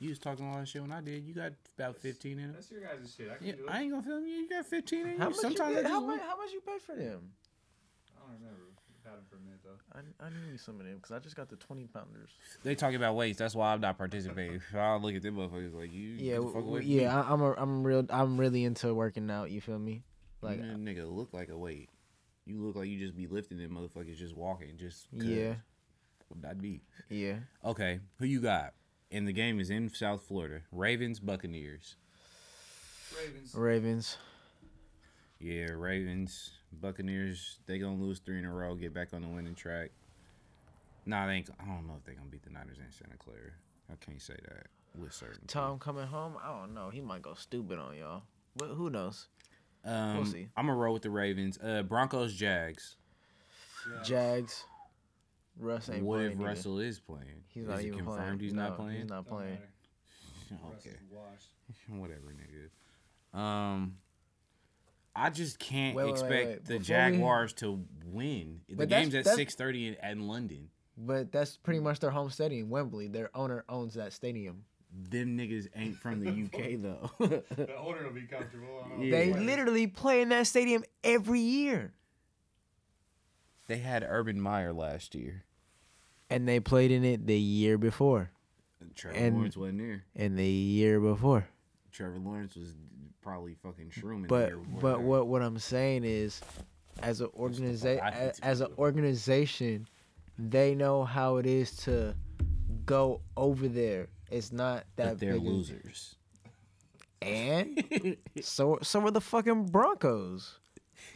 You was talking all that shit when I did. You got about fifteen in it. That's your guys' shit. I can Yeah, do it. I ain't gonna film you. You got fifteen in you. How much, Sometimes you I pay, how, much, how much you paid for them? I don't remember. We've had them for a minute though. I, I need some of them because I just got the 20 pounders. they talking about weights. That's why I'm not participating. I look at them motherfuckers like you. Yeah, get the fuck w- away w- from me. yeah. I, I'm a, I'm real. I'm really into working out. You feel me? Like, you nigga look like a weight. You look like you just be lifting them motherfuckers just walking. Just 'cause. yeah, That'd be yeah. okay. Who you got? And the game is in South Florida. Ravens, Buccaneers. Ravens. Ravens. Yeah, Ravens. Buccaneers, they gonna lose three in a row, get back on the winning track. Nah, they ain't. I don't know if they gonna beat the Niners in Santa Clara. I can't say that with certainty. Tom coming home, I don't know. He might go stupid on y'all, but who knows? um, see. I'm gonna roll with the Ravens. Uh, Broncos, Jags. Jags. Russ ain't What playing. if nigga. Russell is playing? He's is not it even confirmed playing. he's No, not playing? He's not playing. okay. Whatever, nigga. Um, I just can't Wait, wait, wait, expect wait. the Before we- Jaguars to win. The But that's- game's at six thirty in, in London. But that's pretty much their home stadium, Wembley. Their owner owns that stadium. Them niggas ain't from the UK though. The owner will be comfortable. I don't know. Yeah. They Why- literally play in that stadium every year. they had Urban Meyer last year. And they played in it the year before. Trevor And- Lawrence wasn't there. And the year before. Trevor Lawrence was probably fucking shrooming. the But year but what what I'm saying is as an organization I as an organization, they know how it is to go over there. It's not that But they're big losers. And so so are the fucking Broncos.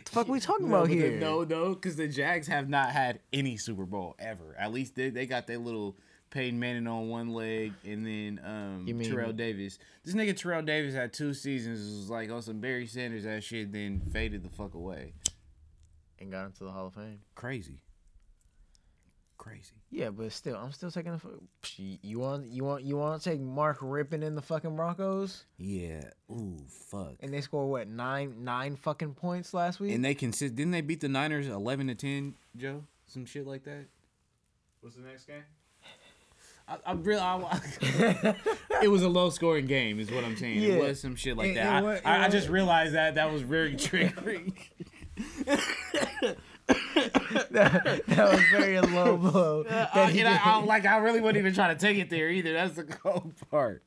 The fuck we talking No, about but the- here? No, no, because the Jags have not had any Super Bowl ever. At least they, they got their little Peyton Manning on one leg, and then um, mean- Terrell Davis. This nigga Terrell Davis had two seasons. Was like on some Barry Sanders that shit, then faded the fuck away. And got into the Hall of Fame. Crazy. Crazy. Yeah, but still, I'm still taking the. fu- Psh, You want you want you want to take Mark Rippon in the fucking Broncos, Yeah. Ooh, fuck. and they score what nine nine fucking points last week. And they consist. Didn't they beat the Niners eleven to ten, Joe? Some shit like that. What's the next game? I, I really, I, it was a low scoring game, is what I'm saying. Yeah. It was some shit like It- that. it wa- I, it I, I just realized that that was very triggering. that, that was very low blow. I, uh, that he and I, I, like I really wasn't even trying to take it there either. That's the cold part.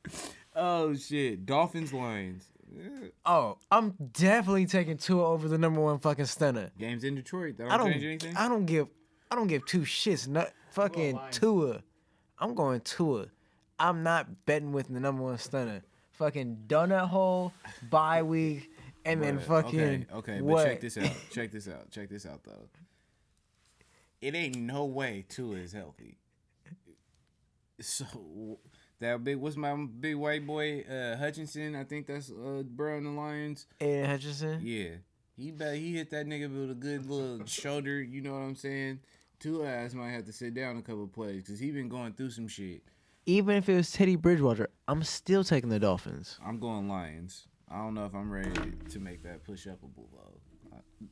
Oh shit, Dolphins Lions. Yeah. oh, I'm definitely taking Tua over the number one fucking stunner. Games in Detroit. That don't, I don't. change anything. I don't give. I don't give two shits. Not fucking Lions. Tua. I'm going Tua. I'm not betting with the number one stunner. Fucking donut hole, bye week, and then fucking okay, okay, what? but check this out. Check this out. Check this out though. It ain't no way Tua is healthy. So that big what's my big white boy uh Hutchinson? I think that's uh bro in the Lions. Aidan Hutchinson. Yeah, he bet he hit that nigga with a good little shoulder. You know what I'm saying? two ass might have to sit down a couple plays because he been going through some shit. Even if it was Teddy Bridgewater, I'm still taking the Dolphins. I'm going Lions. I don't know if I'm ready to make that push up a below.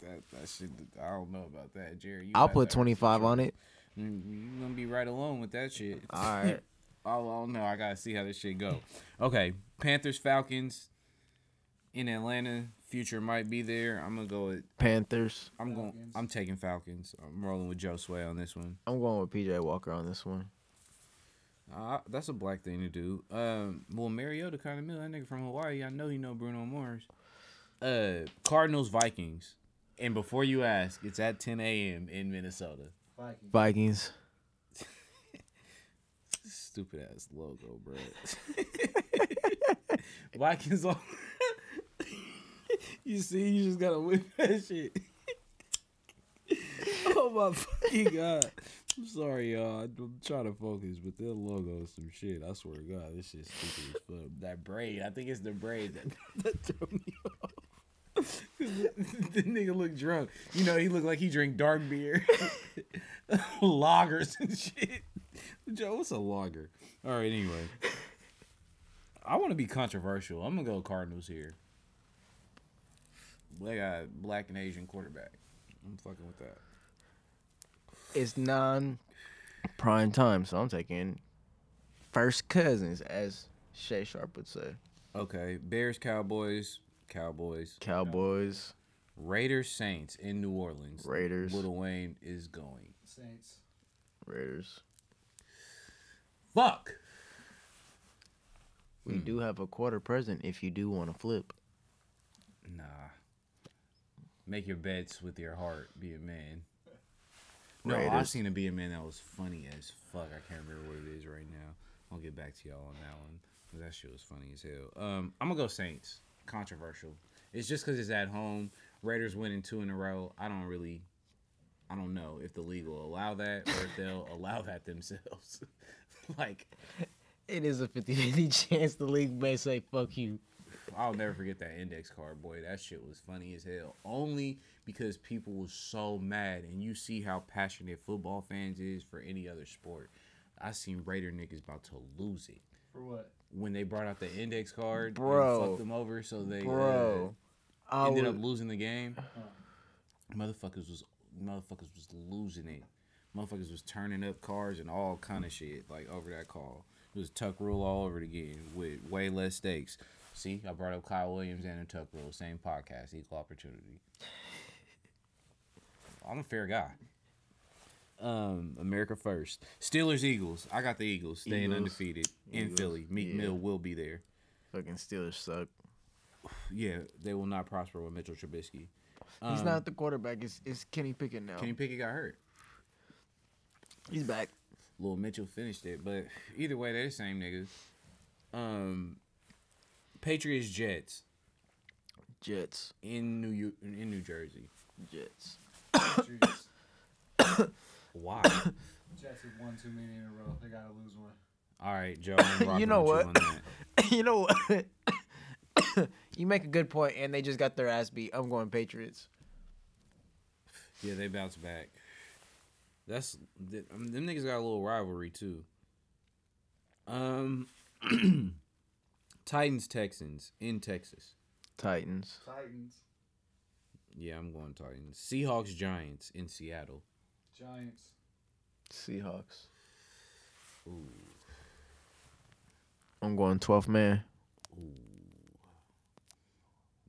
That that shit. I don't know about that, Jerry. You I'll put 25 on it. Mm, You gonna be right alone with that shit. All right. I don't know. I gotta see how this shit go. Okay, Panthers Falcons in Atlanta. Future might be there. I'm gonna go with. Panthers. I'm going. I'm taking Falcons. I'm rolling with Joe Sway on this one. I'm going with PJ Walker on this one. Uh, that's a black thing to do. Um, well, Mariota kind of knew that nigga from Hawaii. I know he know Bruno Mars. Uh, Cardinals Vikings, and before you ask, it's at 10 a.m. in Minnesota. Vikings. Vikings. Stupid ass logo, bro. Vikings on. you see, you just gotta whip that shit. oh my fucking god. I'm sorry, y'all. I'm trying to focus, but their logo is some shit. I swear to God, this shit's stupid as fuck. That braid, I think it's the braid that, that threw me off. the nigga look drunk. You know, he looked like he drink dark beer, loggers and shit. Joe, what's a logger? All right, anyway. I want to be controversial. I'm gonna go Cardinals here. They got black and Asian quarterback. I'm fucking with that. It's non prime time, so I'm taking first cousins, as Shay Sharp would say. Okay, Bears, Cowboys, Cowboys, Cowboys, Raiders, Saints in New Orleans. Raiders, Little Wayne is going. Saints. Raiders. Fuck. We hmm. do have a quarter present if you do want to flip. Nah. Make your bets with your heart. Be a man. No, I Raiders. seen a be a man that was funny as fuck. I can't remember what it is right now. I'll get back to y'all on that one. That shit was funny as hell. Um, I'm gonna go Saints. Controversial. It's just because it's at home. Raiders winning two in a row. I don't really, I don't know if the league will allow that or if they'll allow that themselves. like, It is a 50-50 chance the league may say fuck you. I'll never forget that index card, boy. That shit was funny as hell. Only because people was so mad, and you see how passionate football fans is for any other sport. I seen Raider niggas about to lose it For what? when they brought out the index card Bro. and fucked them over, so they uh, Bro. I ended would- up losing the game. Motherfuckers was motherfuckers was losing it. Motherfuckers was turning up cars and all kind of shit like over that call. It was tuck rule all over it again with way less stakes. See, I brought up Kyle Williams and a tuck rule, same podcast, equal opportunity. I'm a fair guy. Um, America first. Steelers Eagles. I got the Eagles staying Eagles. undefeated in Philly. Meek yeah. Mill will be there. fucking Steelers suck. Yeah, they will not prosper with Mitchell Trubisky. He's Um, not the quarterback. It's, it's Kenny Pickett now. Kenny Pickett got hurt. He's back. Little Mitchell finished it, but either way, they're the same niggas. Um, Patriots Jets Jets. in New York, in New Jersey. Jets. Patriots. Why? Jets have won too many in a row. They gotta lose one. All right, Joe. I'm You know what? You, you know what? you make a good point, and they just got their ass beat. I'm going Patriots. Yeah, they bounce back. That's th- I mean, them niggas got a little rivalry too. Um, Titans Texans in Texas. Titans. Titans. Yeah, I'm going Titans. Seahawks Giants in Seattle. Giants. Seahawks. Ooh. I'm going 12th man. Ooh.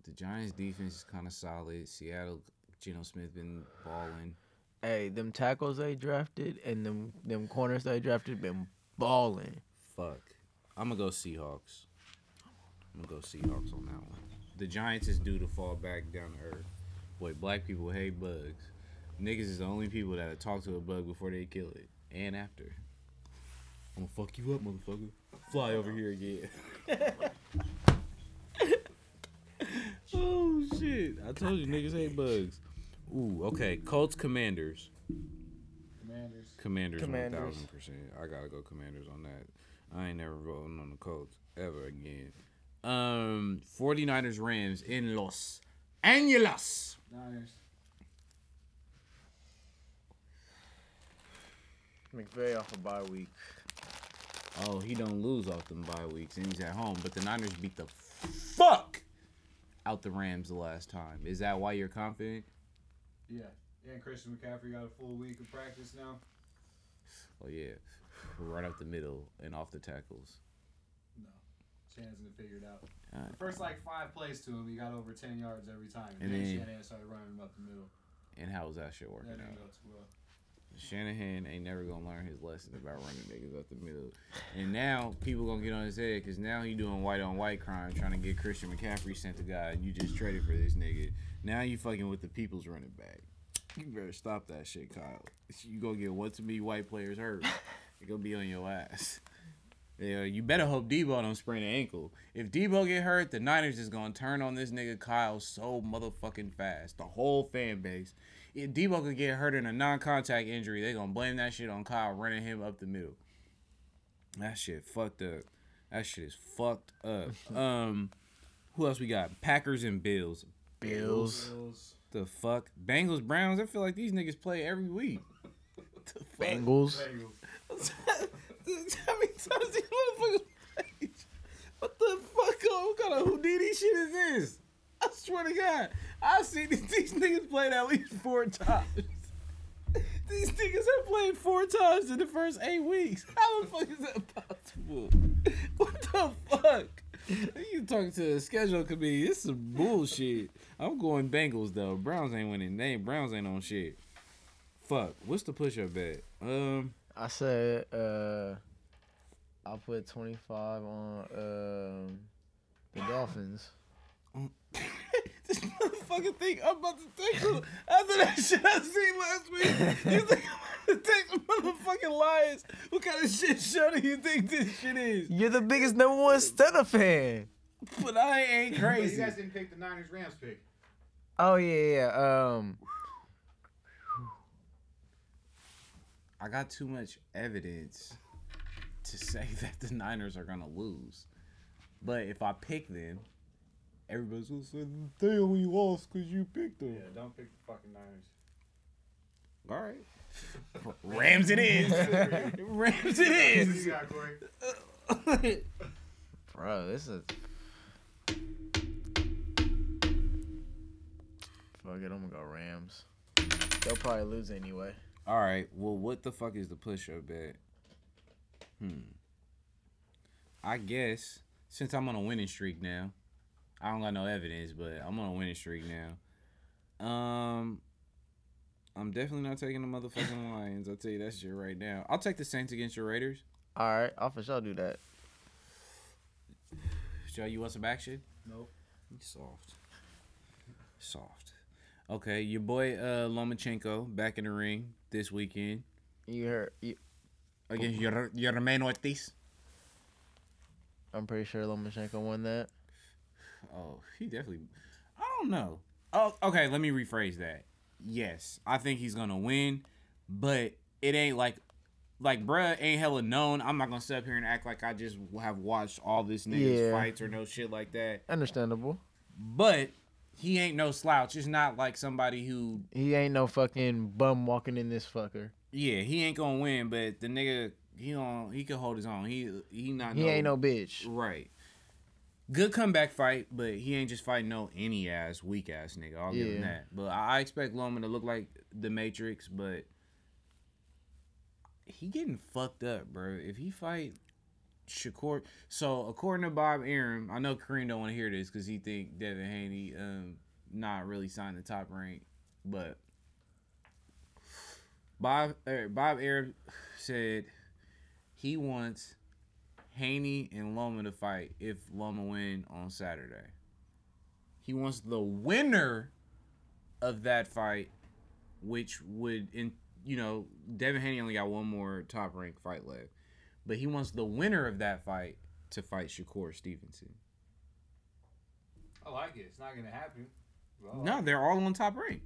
The Giants defense is kind of solid. Seattle, Geno Smith been balling. Hey, them tackles they drafted and them them corners they drafted been balling. Fuck. I'm gonna go Seahawks. I'm gonna go Seahawks on that one. The Giants is due to fall back down to earth. Boy, black people hate bugs. Niggas is the only people that talk to a bug before they kill it and after. I'm gonna fuck you up, motherfucker. Fly over here again. oh shit! I told you niggas hate bugs. Ooh, okay. Colts Commanders. Commanders. Commanders, Commanders. one thousand percent. I gotta go Commanders on that. I ain't never voting on the Colts ever again. Um, 49ers Rams in Los Angeles. Niners. McVay off a bye week. Oh, he don't lose off them bye weeks and he's at home, but the Niners beat the fuck out the Rams the last time. Is that why you're confident? Yeah. Yeah, and Christian McCaffrey got a full week of practice now. Oh yeah, right up the middle and off the tackles. No. Shanahan's gonna figure it out. Alright. The first like five plays to him, he got over ten yards every time. And And, then then- Shanahan started running him up the middle. And how was that shit working That out? well. Shanahan ain't never gonna learn his lesson about running niggas up the middle. And now people gonna get on his head because now he doing white on white crime, trying to get Christian McCaffrey sent to God, and you just traded for this nigga. Now you fucking with the people's running back. You better stop that shit, Kyle. You gonna get one to many white players hurt. It gonna be on your ass. Yeah, you better hope Deebo don't sprain an ankle. If Deebo get hurt, the Niners is gonna turn on this nigga Kyle so motherfucking fast. The whole fan base. If Deebo could get hurt in a non-contact injury, they gonna blame that shit on Kyle running him up the middle. That shit fucked up. That shit is fucked up. Um, who else we got? Packers and Bills. Bills. Bills. The fuck, Bengals, Browns. I feel like these niggas play every week. The fuck? Bengals. Bengals. How many times these motherfuckers? What the fuck? oh, What kind of Houdini shit is this? I swear to God, I seen these, niggas played at least four times. These niggas have played four times in the first eight weeks. How the fuck is that possible? What the fuck? You talking to the schedule committee? This is bullshit. I'm going Bengals though. Browns ain't winning. They Browns ain't on shit. Fuck. What's the push up bet? Um. I said uh I'll put 25 on um the Dolphins. this motherfucking thing I'm about to take a- after that shit I seen last week. You think I'm about to take some motherfucking Lions? What kind of shit show do you think this shit is? You're the biggest number one Stunner fan. But I ain't But you guys didn't pick the Niners Rams pick. Oh yeah, yeah. yeah, Um, I got too much evidence to say that the Niners are gonna lose. But if I pick them, everybody's gonna say they only lost because you picked them. Yeah, don't pick the fucking Niners. All right. Rams it is. Rams it You is. got Corey. bro, this is. Fuck it, I'm gonna go Rams. They'll probably lose anyway. All right. Well, what the fuck is the push-up bet? Hmm. I guess since I'm on a winning streak now, I don't got no evidence, but I'm on a winning streak now. Um, I'm definitely not taking the motherfucking Lions. I'll tell you that shit right now. I'll take the Saints against your Raiders. All right, I'll for sure do that. Joe, you want some action? Nope. You soft. Soft. Okay, your boy uh Lomachenko back in the ring this weekend You heard? You, against your your Romano Ortiz. I'm pretty sure Lomachenko won that. Oh, he definitely. I don't know. Oh, okay. Let me rephrase that. Yes, I think he's gonna win, but it ain't like, like, bruh ain't hella known. I'm not gonna sit up here and act like I just have watched all this niggas Yeah. fights or no shit like that. Understandable. But he ain't no slouch. It's not like somebody who, He ain't no fucking bum walking in this fucker. yeah, he ain't gonna win. But the nigga, he on, he can hold his own. He he not. He ain't no bitch. Right. Good comeback fight, but he ain't just fighting no any ass weak ass nigga. I'll give him that. But I I expect Loman to look like the Matrix, but he getting fucked up, bro. If he fight Shakur, so according to Bob Arum, I know Kareem don't want to hear this because he think Devin Haney um not really signed the top rank, but Bob er, Bob Arum said he wants Haney and Loma to fight if Loma win on Saturday. He wants the winner of that fight, which would in you know Devin Haney only got one more top rank fight left, but he wants the winner of that fight to fight Shakur Stevenson. I like it. It's not gonna happen. Well, No, they're all on top rank,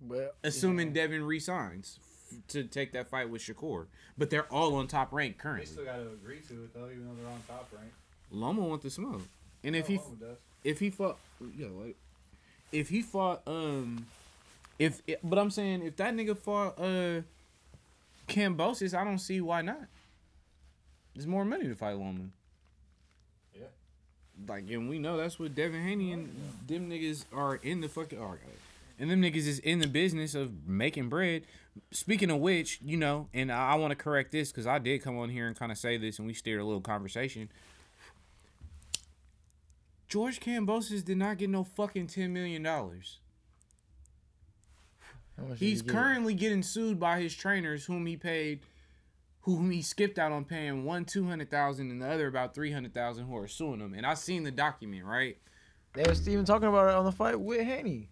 Well, assuming Devin resigns f- to take that fight with Shakur. But they're all on top rank currently. They currently. still gotta agree to it though, even though they're on top rank. Loma want the smoke, and if Oh, he Loma does. if he fought yeah like if he fought um if but i'm saying if that nigga fought uh Kambosos i don't see why not there's more money to fight Loma. Yeah. like and we know that's what devin haney and them niggas are in the fucking oh, and them niggas is in the business of making bread speaking of which you know and i, I want to correct this because i did come on here and kind of say this and we steered a little conversation George Kambosos did not get no fucking ten million dollars. How much did He's he get? currently getting sued by his trainers, whom he paid, whom he skipped out on paying one two hundred thousand and the other about three hundred thousand, who are suing him. And I seen the document, right? They was even talking about it on the fight with Haney.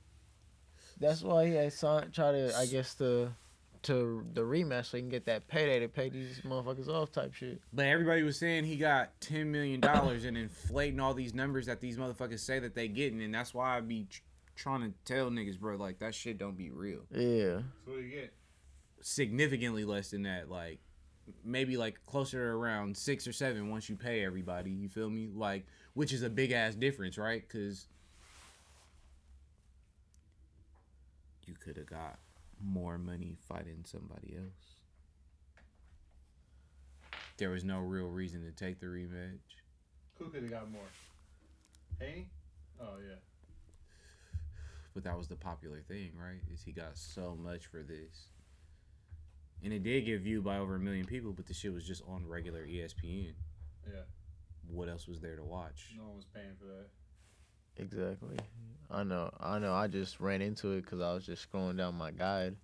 That's why he had signed, try to, I guess, the to the rematch so he can get that payday to pay these motherfuckers off type shit. But everybody was saying he got ten million dollars and inflating all these numbers that these motherfuckers say that they getting, and that's why I be trying to tell niggas, bro, like that shit don't be real. Yeah. So what do you get? significantly less than that. Like maybe like closer to around six or seven once you pay everybody. You feel me? Like which is a big ass difference, right? Because you could have got more money fighting somebody else. There was no real reason to take the rematch. Who could have got more? Haney? Oh yeah. But that was the popular thing, right? Is he got so much for this. And it did get viewed by over a million people, but the shit was just on regular ESPN. Yeah. What else was there to watch? No one was paying for that. Exactly. I know. I know. I just ran into it because I was just scrolling down my guide,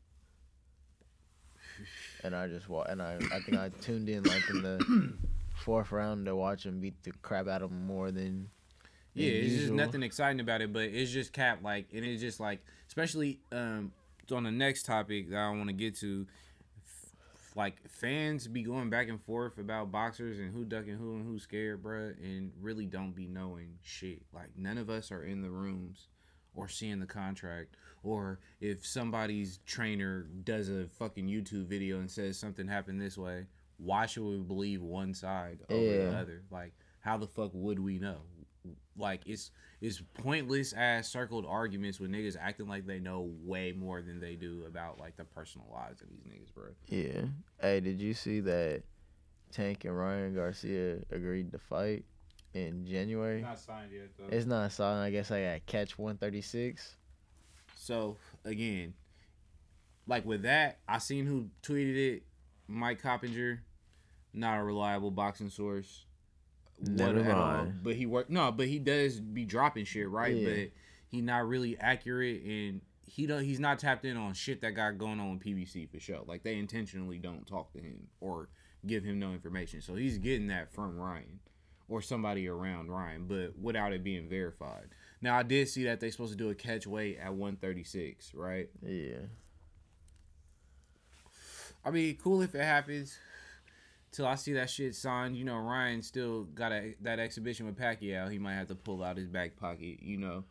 and I just wa- and I I think I tuned in like in the fourth round to watch him beat the crap out of him more than. Yeah, it's just nothing exciting about it, but it's just cap like, and it's just like, especially um on the next topic that I want to get to, f- like fans be going back and forth about boxers and who ducking who and who scared, bruh, and really don't be knowing shit. Like none of us are in the rooms or seeing the contract or if somebody's trainer does a fucking YouTube video and says something happened this way, why should we believe one side over the other? Like, how the fuck would we know? Like, it's it's pointless ass circled arguments with niggas acting like they know way more than they do about like the personal lives of these niggas, bro. Yeah. Hey, did you see that Tank and Ryan Garcia agreed to fight in January? Not signed yet though. It's not signed. I guess I got catch 136. So again, like with that, I seen who tweeted it. Mike Coppinger, not a reliable boxing source. Never What at all. But he work no, but he does be dropping shit, right? Yeah. But he not really accurate and he don't he's not tapped in on shit that got going on with PBC for sure. Like they intentionally don't talk to him or give him no information. So he's getting that from Ryan or somebody around Ryan, but without it being verified. Now I did see that they supposed to do a catch weight at 136, right? Yeah. I mean, cool if it happens. Till I see that shit signed, you know, Ryan still got a, that exhibition with Pacquiao. He might have to pull out his back pocket, you know.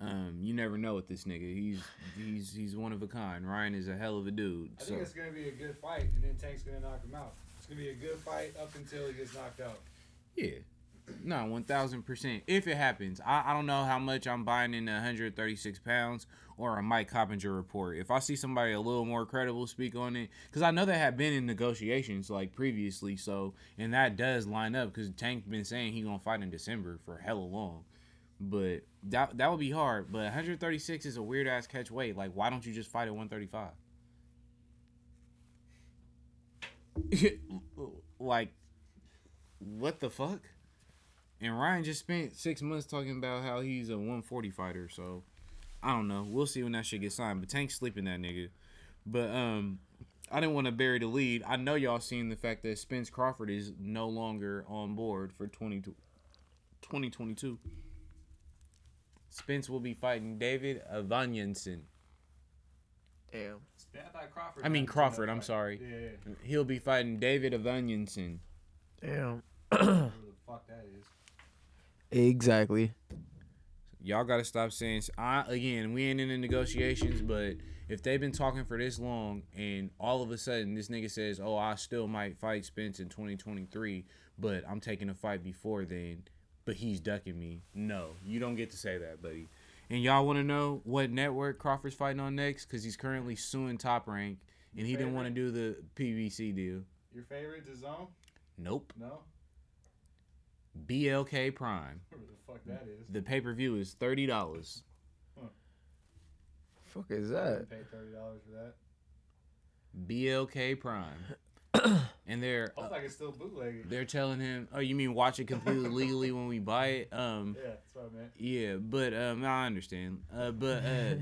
Um, you never know with this nigga. He's he's he's one of a kind. Ryan is a hell of a dude. I So think it's gonna be a good fight, and then Tank's gonna knock him out. It's gonna be a good fight up until he gets knocked out. yeah, no, one thousand percent. If it happens, I, I don't know how much I'm buying in the 136 pounds or a Mike Coppinger report. If I see somebody a little more credible speak on it, because I know they have been in negotiations like previously, so and that does line up because Tank been saying he gonna fight in December for hella long. But that that would be hard. But 136 is a weird ass catch weight. Like, why don't you just fight at 135? like, what the fuck? And Ryan just spent six months talking about how he's a 140 fighter. So I don't know. We'll see when that shit gets signed. But Tank's sleeping that nigga. But um, I didn't want to bury the lead. I know y'all seen the fact that Spence Crawford is no longer on board for 20 2022. Spence will be fighting David Avanesyan. Damn. I Crawford. I mean Crawford, I'm sorry. Yeah, yeah. He'll be fighting David Avanesyan. Damn. Whatever the fuck that is. Exactly. Y'all gotta stop saying. I again, we ain't in the negotiations, but if they've been talking for this long, and all of a sudden this nigga says, "Oh, I still might fight Spence in 2023, but I'm taking a fight before then," but he's ducking me. No, you don't get to say that, buddy. And y'all want to know what network Crawford's fighting on next? Because he's currently suing Top Rank, and he didn't want to do the PBC deal. Your favorite to zone? Nope. No. BLK Prime. Whatever the fuck that is. The pay per view is thirty dollars. Fuck is that? wouldn't pay thirty dollars for that. BLK Prime. and they're uh, Hopefully I can still bootleg it. they're telling him, "Oh, you mean watch it completely legally when we buy it?" Um, Yeah, that's what I meant. yeah, but um, I understand. Uh, but uh,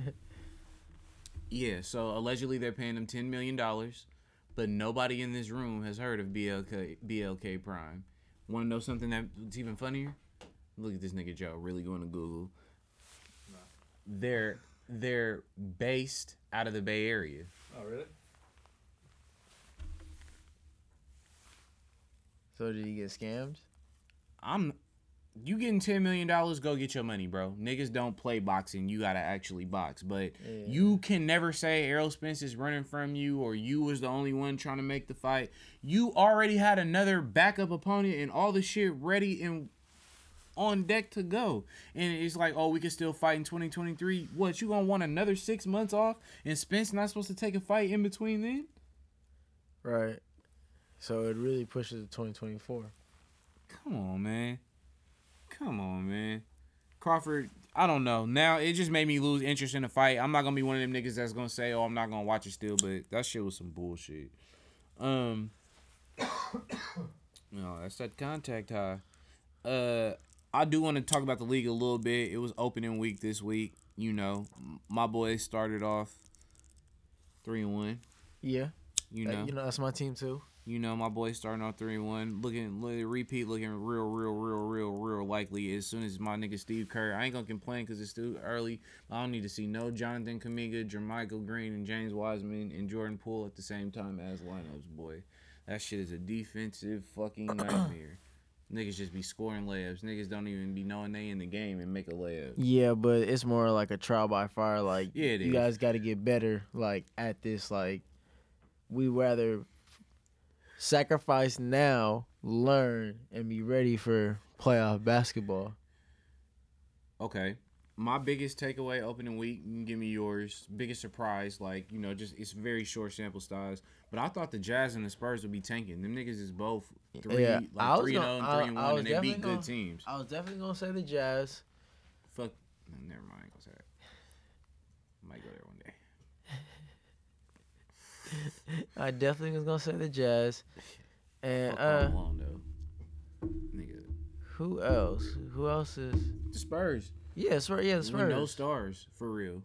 yeah, so allegedly they're paying him ten million dollars, but nobody in this room has heard of BLK BLK Prime. Want to know something that's even funnier? Look at this nigga Joe really going to Google. They're they're based out of the Bay Area. Oh really? So did he get scammed? I'm you getting ten million dollars, go get your money, bro. Niggas don't play boxing. You gotta actually box. But Yeah. you can never say Errol Spence is running from you or you was the only one trying to make the fight. You already had another backup opponent and all the shit ready and on deck to go. And it's like, oh, we can still fight in 2023. What, you gonna want another six months off and Spence not supposed to take a fight in between then? Right. So it really pushes to 2024. Come on, man. Come on, man. Crawford, I don't know. Now it just made me lose interest in the fight. I'm not gonna be one of them niggas that's gonna say, "Oh, I'm not gonna watch it still," but that shit was some bullshit. Um, no, that's that contact high. Uh, I do want to talk about the league a little bit. It was opening week this week. You know, my boys started off three and one. Yeah. You Uh, know, you know that's my team too. You know, my boy starting off three and one, looking repeat, looking real, real, real, real, real likely. As soon as my nigga Steve Kerr, I ain't gonna complain because it's too early. I don't need to see no Jonathan Kuminga, JaMychal Green, and James Wiseman and Jordan Poole at the same time as lineups. Boy, that shit is a defensive fucking nightmare. Niggas just be scoring layups. Niggas don't even be knowing they in the game and make a layup. Yeah, but it's more like a trial by fire. Like, Yeah, you is. guys got to get better. Like at this, like we rather sacrifice now, learn, and be ready for playoff basketball. Okay. My biggest takeaway opening week, you can give me yours. Biggest surprise, like, you know, just it's very short sample size. But I thought the Jazz and the Spurs would be tanking. Them niggas is both three, Yeah, I like was three and gonna- oh and I- three and one, was and they beat good gonna- teams. I was definitely gonna say the Jazz. Fuck. Never mind. I ain't gonna say that. Might go there one. I definitely was gonna say the Jazz. And Fuck uh, Karl though. Nigga. who else? Who else is? The Spurs. Yeah, Spurs. Yeah, the With Spurs. no stars for real.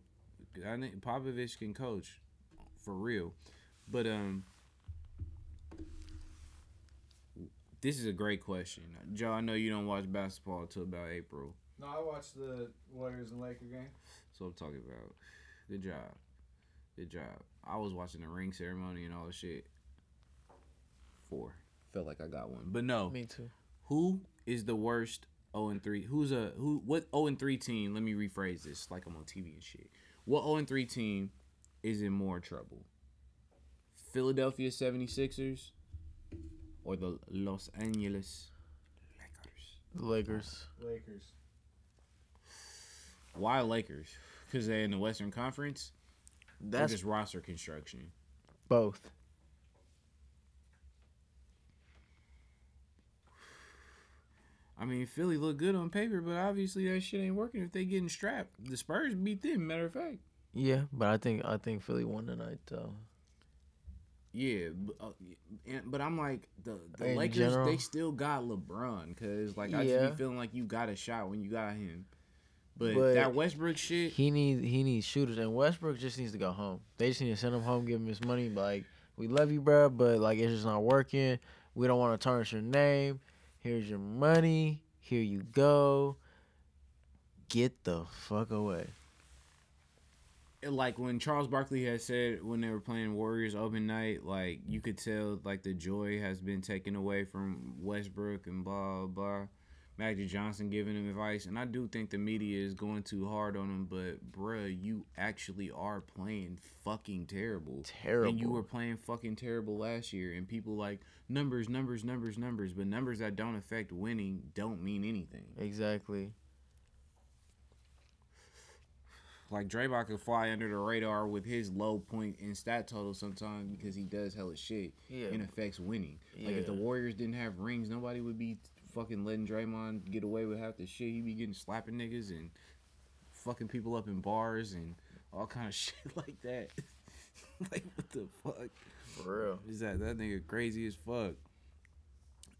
I think Popovich can coach for real, but um, this is a great question, Joe. I know you don't watch basketball until about April, No, I watched the Warriors and Laker game. so I'm talking about. Good job, good job. I was watching the ring ceremony and all the shit. Four felt like I got one, but no. Me too. Who is the worst 0 and 3? Who's a who what 0 and 3 team? Let me rephrase this like I'm on TV and shit. What 0 and 3 team is in more trouble? Philadelphia 76ers or the Los Angeles Lakers? The Lakers. Lakers. Why Lakers? Cuz they're in the Western Conference or That's just roster construction? both. I mean, Philly look good on paper, but obviously that shit ain't working if they getting strapped. The Spurs beat them, matter of fact. Yeah, but I think I think Philly won tonight though. Yeah, but, uh, and, but I'm like the the In Lakers. general? They still got LeBron because like I just be feeling like you got a shot when you got him. But, But that Westbrook shit, He needs he needs shooters, and Westbrook just needs to go home. They just need to send him home, give him his money. Like we love you, bro, but like it's just not working. We don't want to tarnish your name. Here's your money. Here you go. Get the fuck away. like when Charles Barkley had said when they were playing Warriors open night, like you could tell like the joy has been taken away from Westbrook and blah blah. Magic Johnson giving him advice, and I do think the media is going too hard on him. But bruh, you actually are playing fucking terrible. Terrible. And you were playing fucking terrible last year, and people like numbers, numbers, numbers, numbers. But numbers that don't affect winning don't mean anything. Exactly. Like Draymond could fly under the radar with his low point in stat total sometimes because he does hella shit Yeah. and affects winning. Like if the Warriors didn't have rings, nobody would be fucking letting Draymond get away with half the shit. He'd be getting slapping niggas and fucking people up in bars and all kind of shit like that. like what the fuck? For real. Is that that nigga crazy as fuck?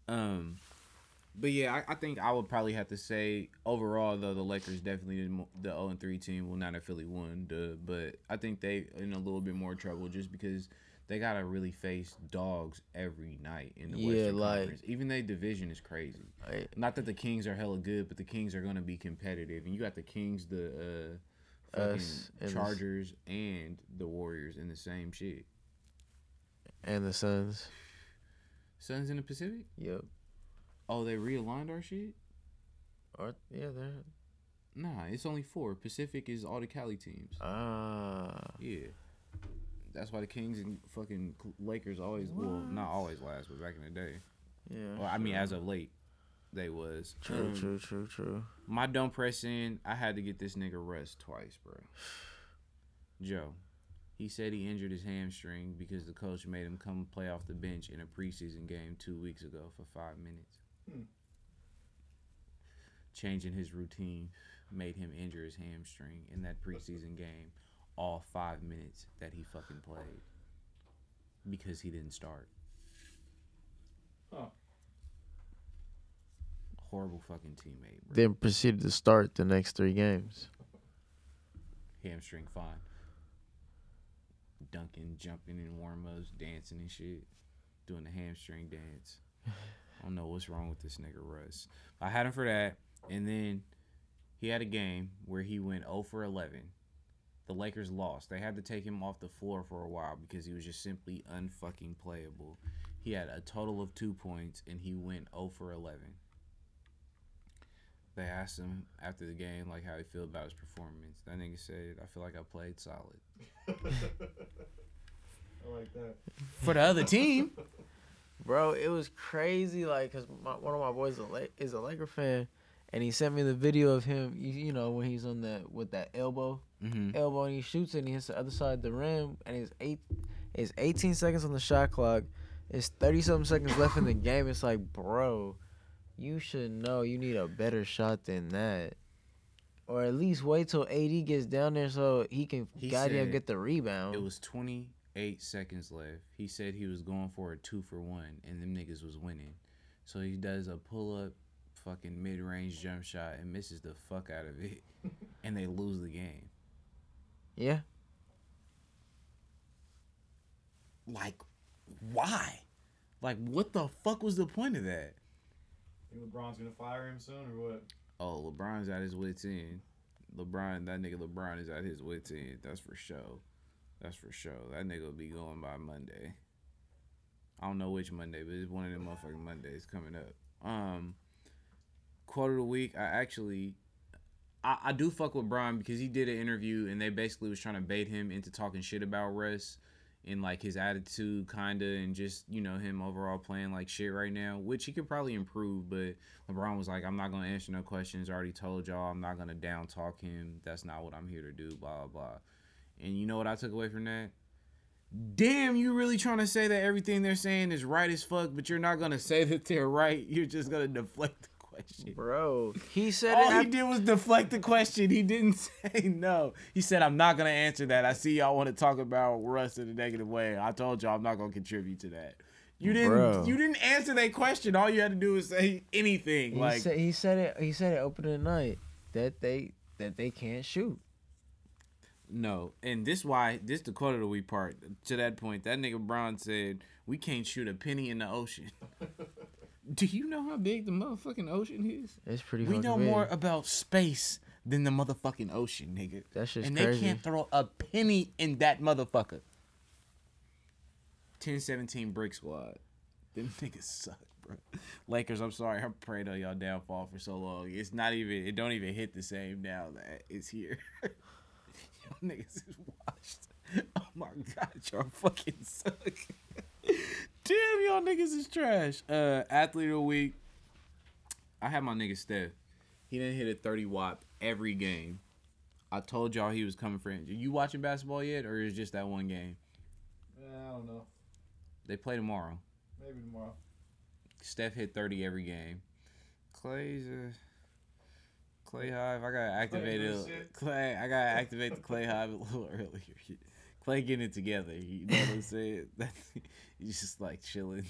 Um, but yeah, I, I think I would probably have to say overall though the Lakers definitely the mo- the zero and three team. Well, not if Philly won, duh, but I think they in a little bit more trouble just because they gotta really face dogs every night in the Yeah, Western like- Conference. Even their division is crazy. I, Not that the Kings are hella good, but the Kings are gonna be competitive, and you got the Kings, the uh, fucking the- Chargers, and the Warriors in the same shit. and the Suns. Suns in the Pacific. Yep. Oh, they realigned our shit? Or yeah, they're Nah, it's only four. Pacific is all the Cali teams. ah. Yeah. That's why the Kings and fucking Lakers always, well, not always last, but back in the day. Yeah. Well, I mean, as of late, they was. True, Um, true, true, true. My don't press in, I had to get this nigga Russ twice, bro. Joe. He said he injured his hamstring because the coach made him come play off the bench in a preseason game two weeks ago for five minutes. Hmm. Changing his routine made him injure his hamstring in that preseason game, all five minutes that he fucking played because he didn't start. Huh. Horrible fucking teammate, bro. Then proceeded to start the next three games. hamstring fine. Dunking, jumping in warm ups, dancing and shit. Doing the hamstring dance. I don't know what's wrong with this nigga Russ. I had him for that. And then he had a game where he went 0 for 11. The Lakers lost. They had to take him off the floor for a while because he was just simply unfucking playable. He had a total of two points and he went 0 for 11. they asked him after the game like how he felt about his performance. That nigga said, "I feel like I played solid." I like that. For the other team, Bro, it was crazy. Like, cause my, one of my boys is a, La- is a Laker fan, and he sent me the video of him. You, you know when he's on the with that elbow, mm-hmm. elbow, and he shoots it, and he hits the other side of the rim, and it's eight, it's 18 seconds on the shot clock. It's 30 something seconds left in the game. It's like, bro, you should know you need a better shot than that. Or at least wait till AD gets down there so he can He goddamn get the rebound. it was 28 seconds left. He said he was going for a two for one, and them niggas was winning. So he does a pull up, fucking mid range jump shot and misses the fuck out of it, and they lose the game. Yeah. Like, why? Like, what the fuck was the point of that? Think LeBron's gonna fire him soon or what? Oh, LeBron's at his wits end. LeBron, that nigga LeBron is at his wits end. That's for sure. That's for sure. That nigga will be going by Monday. I don't know which Monday, but it's one of them motherfucking Mondays coming up. Um, quote of the week. I actually, I, I do fuck with Bron because he did an interview and they basically was trying to bait him into talking shit about Russ and like his attitude, kinda, and just you know him overall playing like shit right now, which he could probably improve. But LeBron was like, "I'm not gonna answer no questions. I already told y'all I'm not gonna down talk him. That's not what I'm here to do." Blah blah blah. And you know what I took away from that? Damn, you really trying to say that everything they're saying is right as fuck, but you're not gonna say that they're right. You're just gonna deflect question. Bro, he said All it. he after- did was deflect the question. He didn't say no. He said, "I'm not gonna answer that. I see y'all want to talk about Russ in a negative way. I told y'all I'm not gonna contribute to that. You didn't. Bro. You didn't answer that question. All you had to do was say anything. He like said he said it. He said it opening night that they that they can't shoot. no. And this why this the quote of the week part. To that point, that nigga Bron said, "We can't shoot a penny in the ocean." do you know how big the motherfucking ocean is? It's pretty. We know big. more about space than the motherfucking ocean, nigga. That shit's and crazy. they can't throw a penny in that motherfucker. 10-17 brick squad. Them niggas suck, bro. Lakers, I'm sorry. I prayed on y'all downfall for so long. It's not even. It don't even hit the same now that it's here. y'all niggas is washed. Oh my god, y'all fucking suck. Damn, y'all niggas is trash. Uh, athlete of the week. I had my nigga Steph. He didn't hit a 30 watt every game. I told y'all he was coming for injury. You watching basketball yet, or is it just that one game? Yeah, I don't know. They play tomorrow. Maybe tomorrow. Steph hit 30 every game. Clay's a Clay Hive. I gotta activate doing it. Clay, I gotta activate the Clay Hive a little earlier. Getting it together. You know what I'm saying? That- He's just like chilling.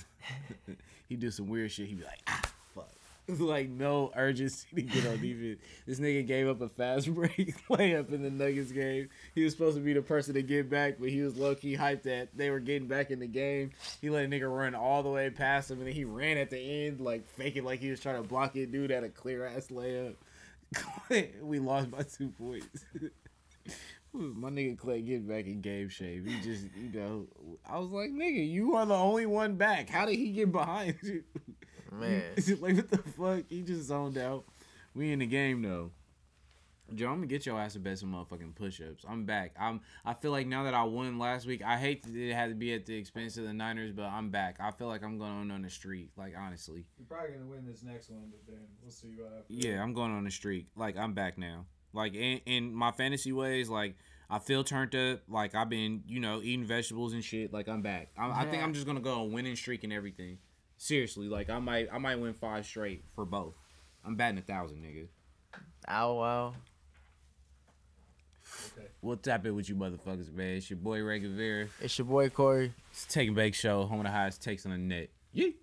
he do some weird shit. He be like, ah, fuck. like no urgency to get on defense. This nigga gave up a fast break layup in the Nuggets game. He was supposed to be the person to get back, but he was low key hyped that they were getting back in the game. He let a nigga run all the way past him, and then he ran at the end, like faking like he was trying to block it. Dude had a clear ass layup. we lost by two points. My nigga Clay getting back in game shape. He just, you know, I was like, nigga, you are the only one back. How did he get behind you? Man, like what the fuck? He just zoned out. We in the game though. Joe, I'm gonna get your ass to bet some motherfucking push-ups. I'm back. I'm. I feel like now that I won last week, I hate that it had to be at the expense of the Niners, but I'm back. I feel like I'm going on the streak. Like honestly, You're probably gonna win this next one, but then we'll see what happens. yeah, I'm going on the streak. Like I'm back now. Like in, in my fantasy ways, like I feel turned up. Like I've been, you know, eating vegetables and shit. Like I'm back. I, I think I'm just gonna go on winning streak and everything. Seriously, like I might, I might win five straight for both. I'm batting a thousand, nigga. ow wow. Okay. We'll tap it with you motherfuckers, man. It's your boy Ray Guevara. It's your boy Corey. It's Take and Bake Show, home of the highest takes on the net. Yeet.